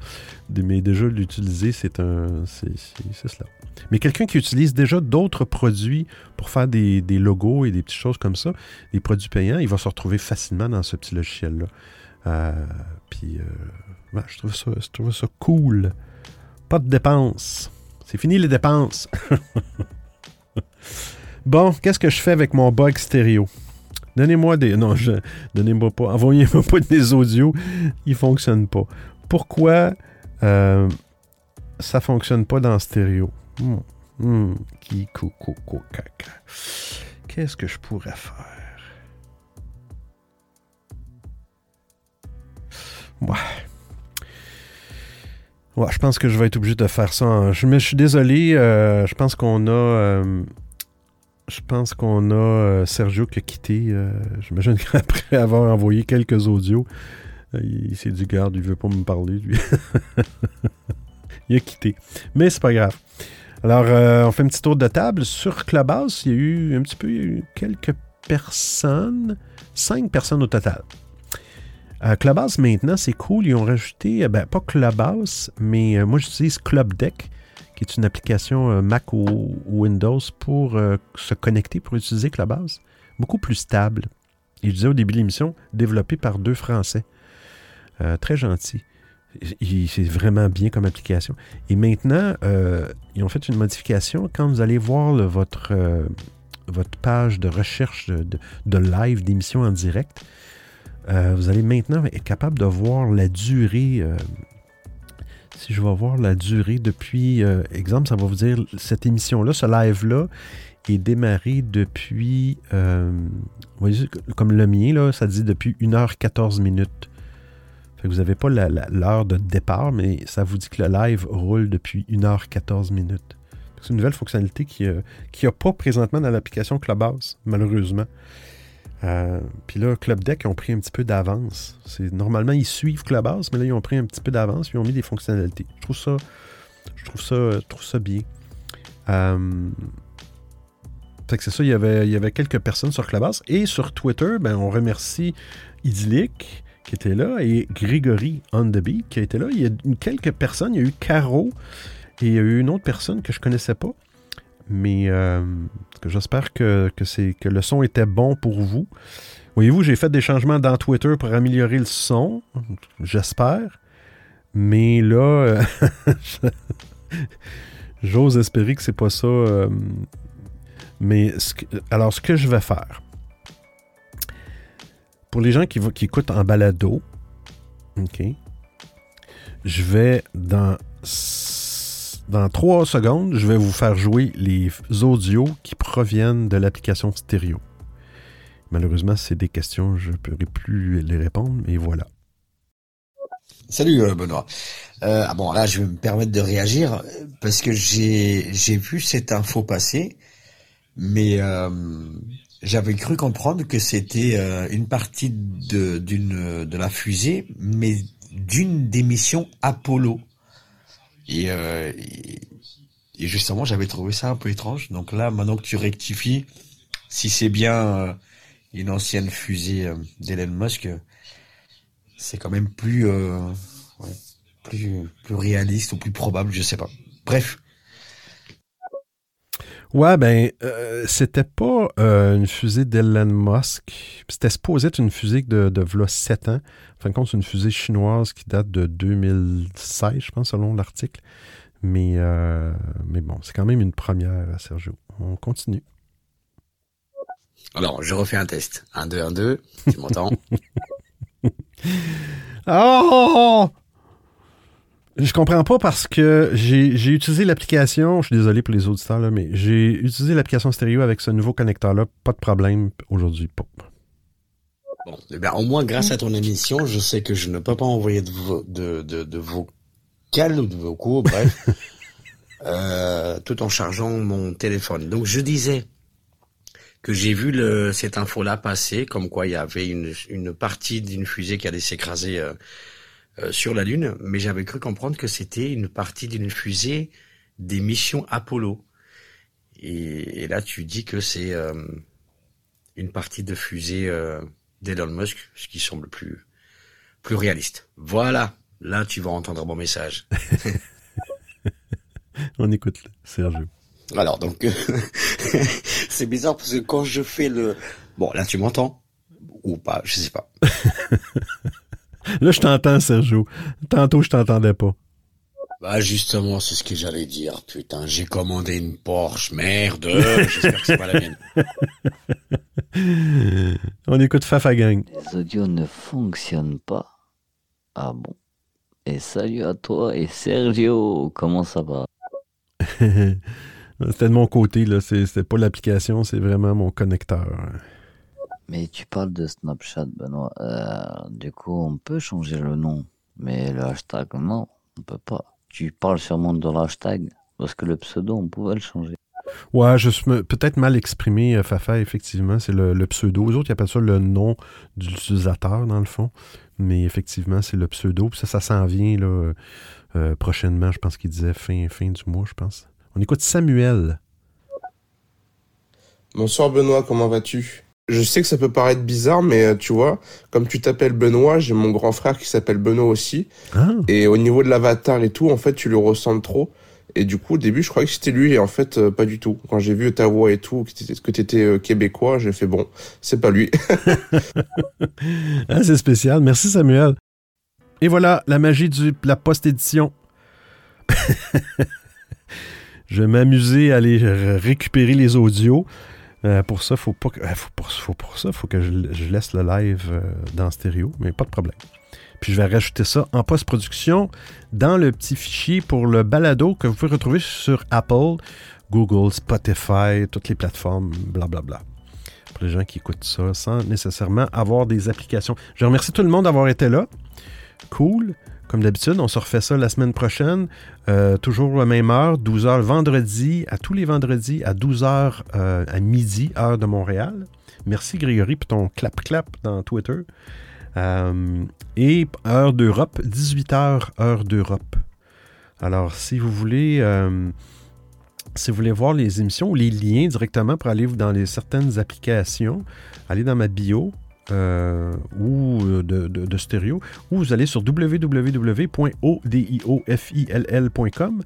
Mais déjà, l'utiliser, c'est un. Cela. Mais quelqu'un qui utilise déjà d'autres produits pour faire des, logos et des petites choses comme ça, des produits payants, il va se retrouver facilement dans ce petit logiciel-là. Euh, puis, euh, je trouve ça cool. Pas de dépenses. C'est fini les dépenses. bon, qu'est-ce que je fais avec mon bug stéréo? Donnez-moi des. Non, je... donnez-moi pas. Envoyez-moi pas des audios. Ils fonctionnent pas. Pourquoi euh, ça fonctionne pas dans stéréo? Hmm. Hmm. Qu'est-ce que je pourrais faire? Ouais. Ouais, je pense que je vais être obligé de faire ça. Je, me, suis désolé. Euh, je pense qu'on a. Euh, je pense qu'on a euh, Sergio qui a quitté. J'imagine qu'après avoir envoyé quelques audios, il s'est dit garde, il veut pas me parler, lui. il a quitté. Mais c'est pas grave. Alors, euh, on fait un petit tour de table. Sur Clubhouse, il y a eu un petit peu, quelques personnes, cinq personnes au total. Euh, Clubhouse, maintenant, c'est cool. Ils ont rajouté, euh, ben, pas Clubhouse, mais moi, j'utilise Club Deck, qui est une application Mac ou, Windows pour se connecter, pour utiliser Clubhouse. Beaucoup plus stable. Et je disais au début de l'émission, développé par deux Français. très gentil c'est vraiment bien comme application. Et maintenant, euh, ils ont fait une modification. Quand vous allez voir votre, euh, votre page de recherche de, de live, d'émission en direct, euh, vous allez maintenant être capable de voir la durée. Euh, si je vais voir la durée depuis, euh, exemple, ça va vous dire cette émission-là, ce live-là est démarré depuis, euh, voyez, comme le mien, là, ça dit depuis 1h14 minutes. Fait que vous n'avez pas l'heure de départ, mais ça vous dit que le live roule depuis 1h14 minutes. C'est une nouvelle fonctionnalité qui n'y a, pas présentement dans l'application Clubhouse, malheureusement. Euh, Puis là, Club Deck ont pris un petit peu d'avance. C'est Normalement, ils suivent Clubhouse, mais là, ils ont pris un petit peu d'avance, ils ont mis des fonctionnalités. Je trouve ça, je bien. Euh, que c'est ça, il y, avait, quelques personnes sur Clubhouse. Et sur Twitter, ben, on remercie Idyllic qui était là et Grégory On The Beat qui été là. Il y a eu quelques personnes. Il y a eu Caro et il y a eu une autre personne que je connaissais pas. Mais euh, j'espère que, que, que le son était bon pour vous. Voyez-vous, j'ai fait des changements dans Twitter pour améliorer le son. J'espère. Mais là, euh, j'ose espérer que c'est pas ça. euh, mais alors, ce que je vais faire, pour les gens qui, qui écoutent en balado, je vais dans, dans trois secondes, je vais vous faire jouer les audios qui proviennent de l'application stéréo. Malheureusement, c'est des questions, je ne pourrai plus les répondre, mais voilà. Salut euh, Benoît. Euh, ah bon là je vais me permettre de réagir parce que j'ai vu cette info passer, mais euh, j'avais cru comprendre que c'était euh, une partie de de la fusée, mais d'une des missions Apollo. Et, euh, justement j'avais trouvé ça un peu étrange. Donc là maintenant que tu rectifies, si c'est bien euh, une ancienne fusée euh, d'Elon Musk. euh, c'est quand même plus, plus, plus réaliste ou plus probable, je sais pas. Bref, Ouais, ben, euh, c'était pas euh, une fusée d'Elon Musk. C'était supposé être une fusée de, de v'là 7 ans. En fin de compte, c'est une fusée chinoise qui date de 2016, je pense, selon l'article. Mais, euh, mais bon, c'est quand même une première, Sergio. On continue. alors je refais un test. 1, 2, 1, 2, tu m'entends? Oh! Je comprends pas parce que j'ai utilisé l'application, je suis désolé pour les auditeurs, là, mais j'ai utilisé l'application stéréo avec ce nouveau connecteur-là. Pas de problème aujourd'hui. Bon, eh bien, au moins grâce à ton émission, je sais que je ne peux pas envoyer de, vo- de, de, de vocales ou de vocaux, bref, euh, tout en chargeant mon téléphone. Donc je disais que j'ai vu le, cette info-là passer, comme quoi il y avait une, une partie d'une fusée qui allait s'écraser euh, sur la Lune, mais j'avais cru comprendre que c'était une partie d'une fusée des missions Apollo. Et, et là, tu dis que c'est euh, une partie de fusée euh, d'Elon Musk, ce qui semble plus plus réaliste. Voilà, là tu vas entendre mon message. On écoute Sergio. Alors donc c'est bizarre parce que quand je fais le bon là tu m'entends? Ou pas, je sais pas. Là, je t'entends, Sergio. Tantôt, je t'entendais pas. Bah justement, c'est ce que j'allais dire. Putain, j'ai commandé une Porsche, merde. J'espère que c'est pas la mienne. On écoute Fafa Gang. Les audios ne fonctionnent pas. Ah bon. Et salut à toi et Sergio, comment ça va? C'était de mon côté, là. C'est- pas l'application, c'est vraiment mon connecteur. Mais tu parles de Snapchat, Benoît. Euh, du coup, on peut changer le nom. Mais le hashtag, non, on peut pas. Tu parles sûrement de l'hashtag. Parce que le pseudo, on pouvait le changer. Ouais, je suis me- peut-être mal exprimé, euh, Fafa, effectivement. C'est le, le pseudo. Les autres, ils appellent ça le nom de l'utilisateur, dans le fond. Mais effectivement, c'est le pseudo. Puis ça, ça s'en vient là, euh, prochainement. Je pense qu'il disait fin, fin du mois, je pense. On écoute Samuel. Bonsoir Benoît, comment vas-tu? Je sais que ça peut paraître bizarre, mais euh, tu vois, comme tu t'appelles Benoît, j'ai mon grand frère qui s'appelle Benoît aussi. Ah, Et au niveau de l'avatar et tout, en fait, tu le ressembles trop. Et du coup, au début, je croyais que c'était lui, et en fait, euh, pas du tout. Quand j'ai vu ta voix et tout, que t'étais euh, québécois, j'ai fait bon, c'est pas lui. Ah, c'est spécial. Merci, Samuel. Et voilà, la magie de la post-édition. Je vais m'amuser à aller récupérer les audios. Euh, pour ça, faut pas euh, faut pour, ça, que je, laisse le live euh, dans stéréo, mais pas de problème. Puis je vais rajouter ça en post-production dans le petit fichier pour le balado que vous pouvez retrouver sur Apple, Google, Spotify, toutes les plateformes, blablabla. Pour les gens qui écoutent ça sans nécessairement avoir des applications. Je remercie tout le monde d'avoir été là. Cool. Comme d'habitude, on se refait ça la semaine prochaine. Euh, toujours à même heure, 12h vendredi, à tous les vendredis, à 12h euh, à midi, heure de Montréal. Merci Grégory pour ton clap-clap dans Twitter. Euh, et heure d'Europe, 18h, heure d'Europe. Alors, si vous voulez. si vous voulez voir les émissions ou les liens directement pour aller dans certaines applications, allez dans ma bio euh, ou euh, de, de, stéréo, ou vous allez sur www.odiofill.com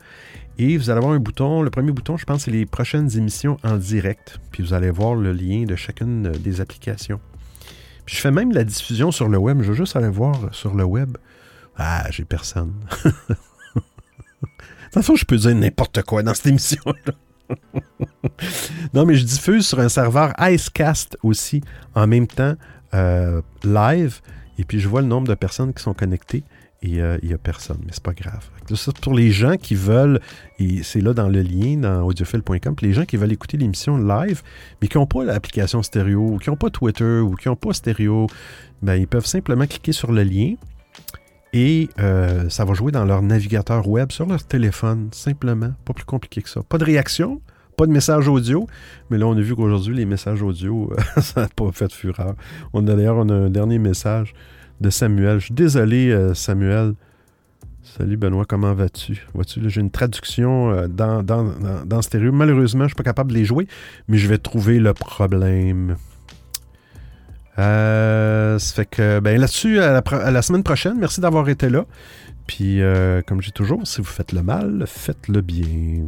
et vous allez avoir un bouton, le premier bouton, je pense, c'est les prochaines émissions en direct. Puis vous allez voir le lien de chacune des applications. Puis je fais même la diffusion sur le web. Je veux juste aller voir sur le web. Ah, j'ai personne. de toute façon, je peux dire n'importe quoi dans cette émission-là. non, mais je diffuse sur un serveur Icecast aussi en même temps euh, live. Et puis je vois le nombre de personnes qui sont connectées et euh, il n'y a personne, mais c'est pas grave. Ça, pour les gens qui veulent, et c'est là dans le lien dans audiophile.com, les gens qui veulent écouter l'émission live, mais qui n'ont pas l'application stéréo, ou qui n'ont pas Twitter, ou qui n'ont pas stéréo, ben, ils peuvent simplement cliquer sur le lien et euh, ça va jouer dans leur navigateur web sur leur téléphone, simplement. Pas plus compliqué que ça. Pas de réaction, de message audio, mais là, on a vu qu'aujourd'hui, les messages audio, ça n'a pas fait fureur. On a d'ailleurs un dernier message de Samuel. Je suis désolé, euh, Samuel. Salut Benoît, comment vas-tu? Vois-tu, j'ai une traduction euh, dans, dans, dans, dans stéréo. Malheureusement, je ne suis pas capable de les jouer, mais je vais trouver le problème. Euh, fait que, ben là-dessus, à la, semaine prochaine, merci d'avoir été là. Puis, euh, comme je dis toujours, si vous faites le mal, faites le bien.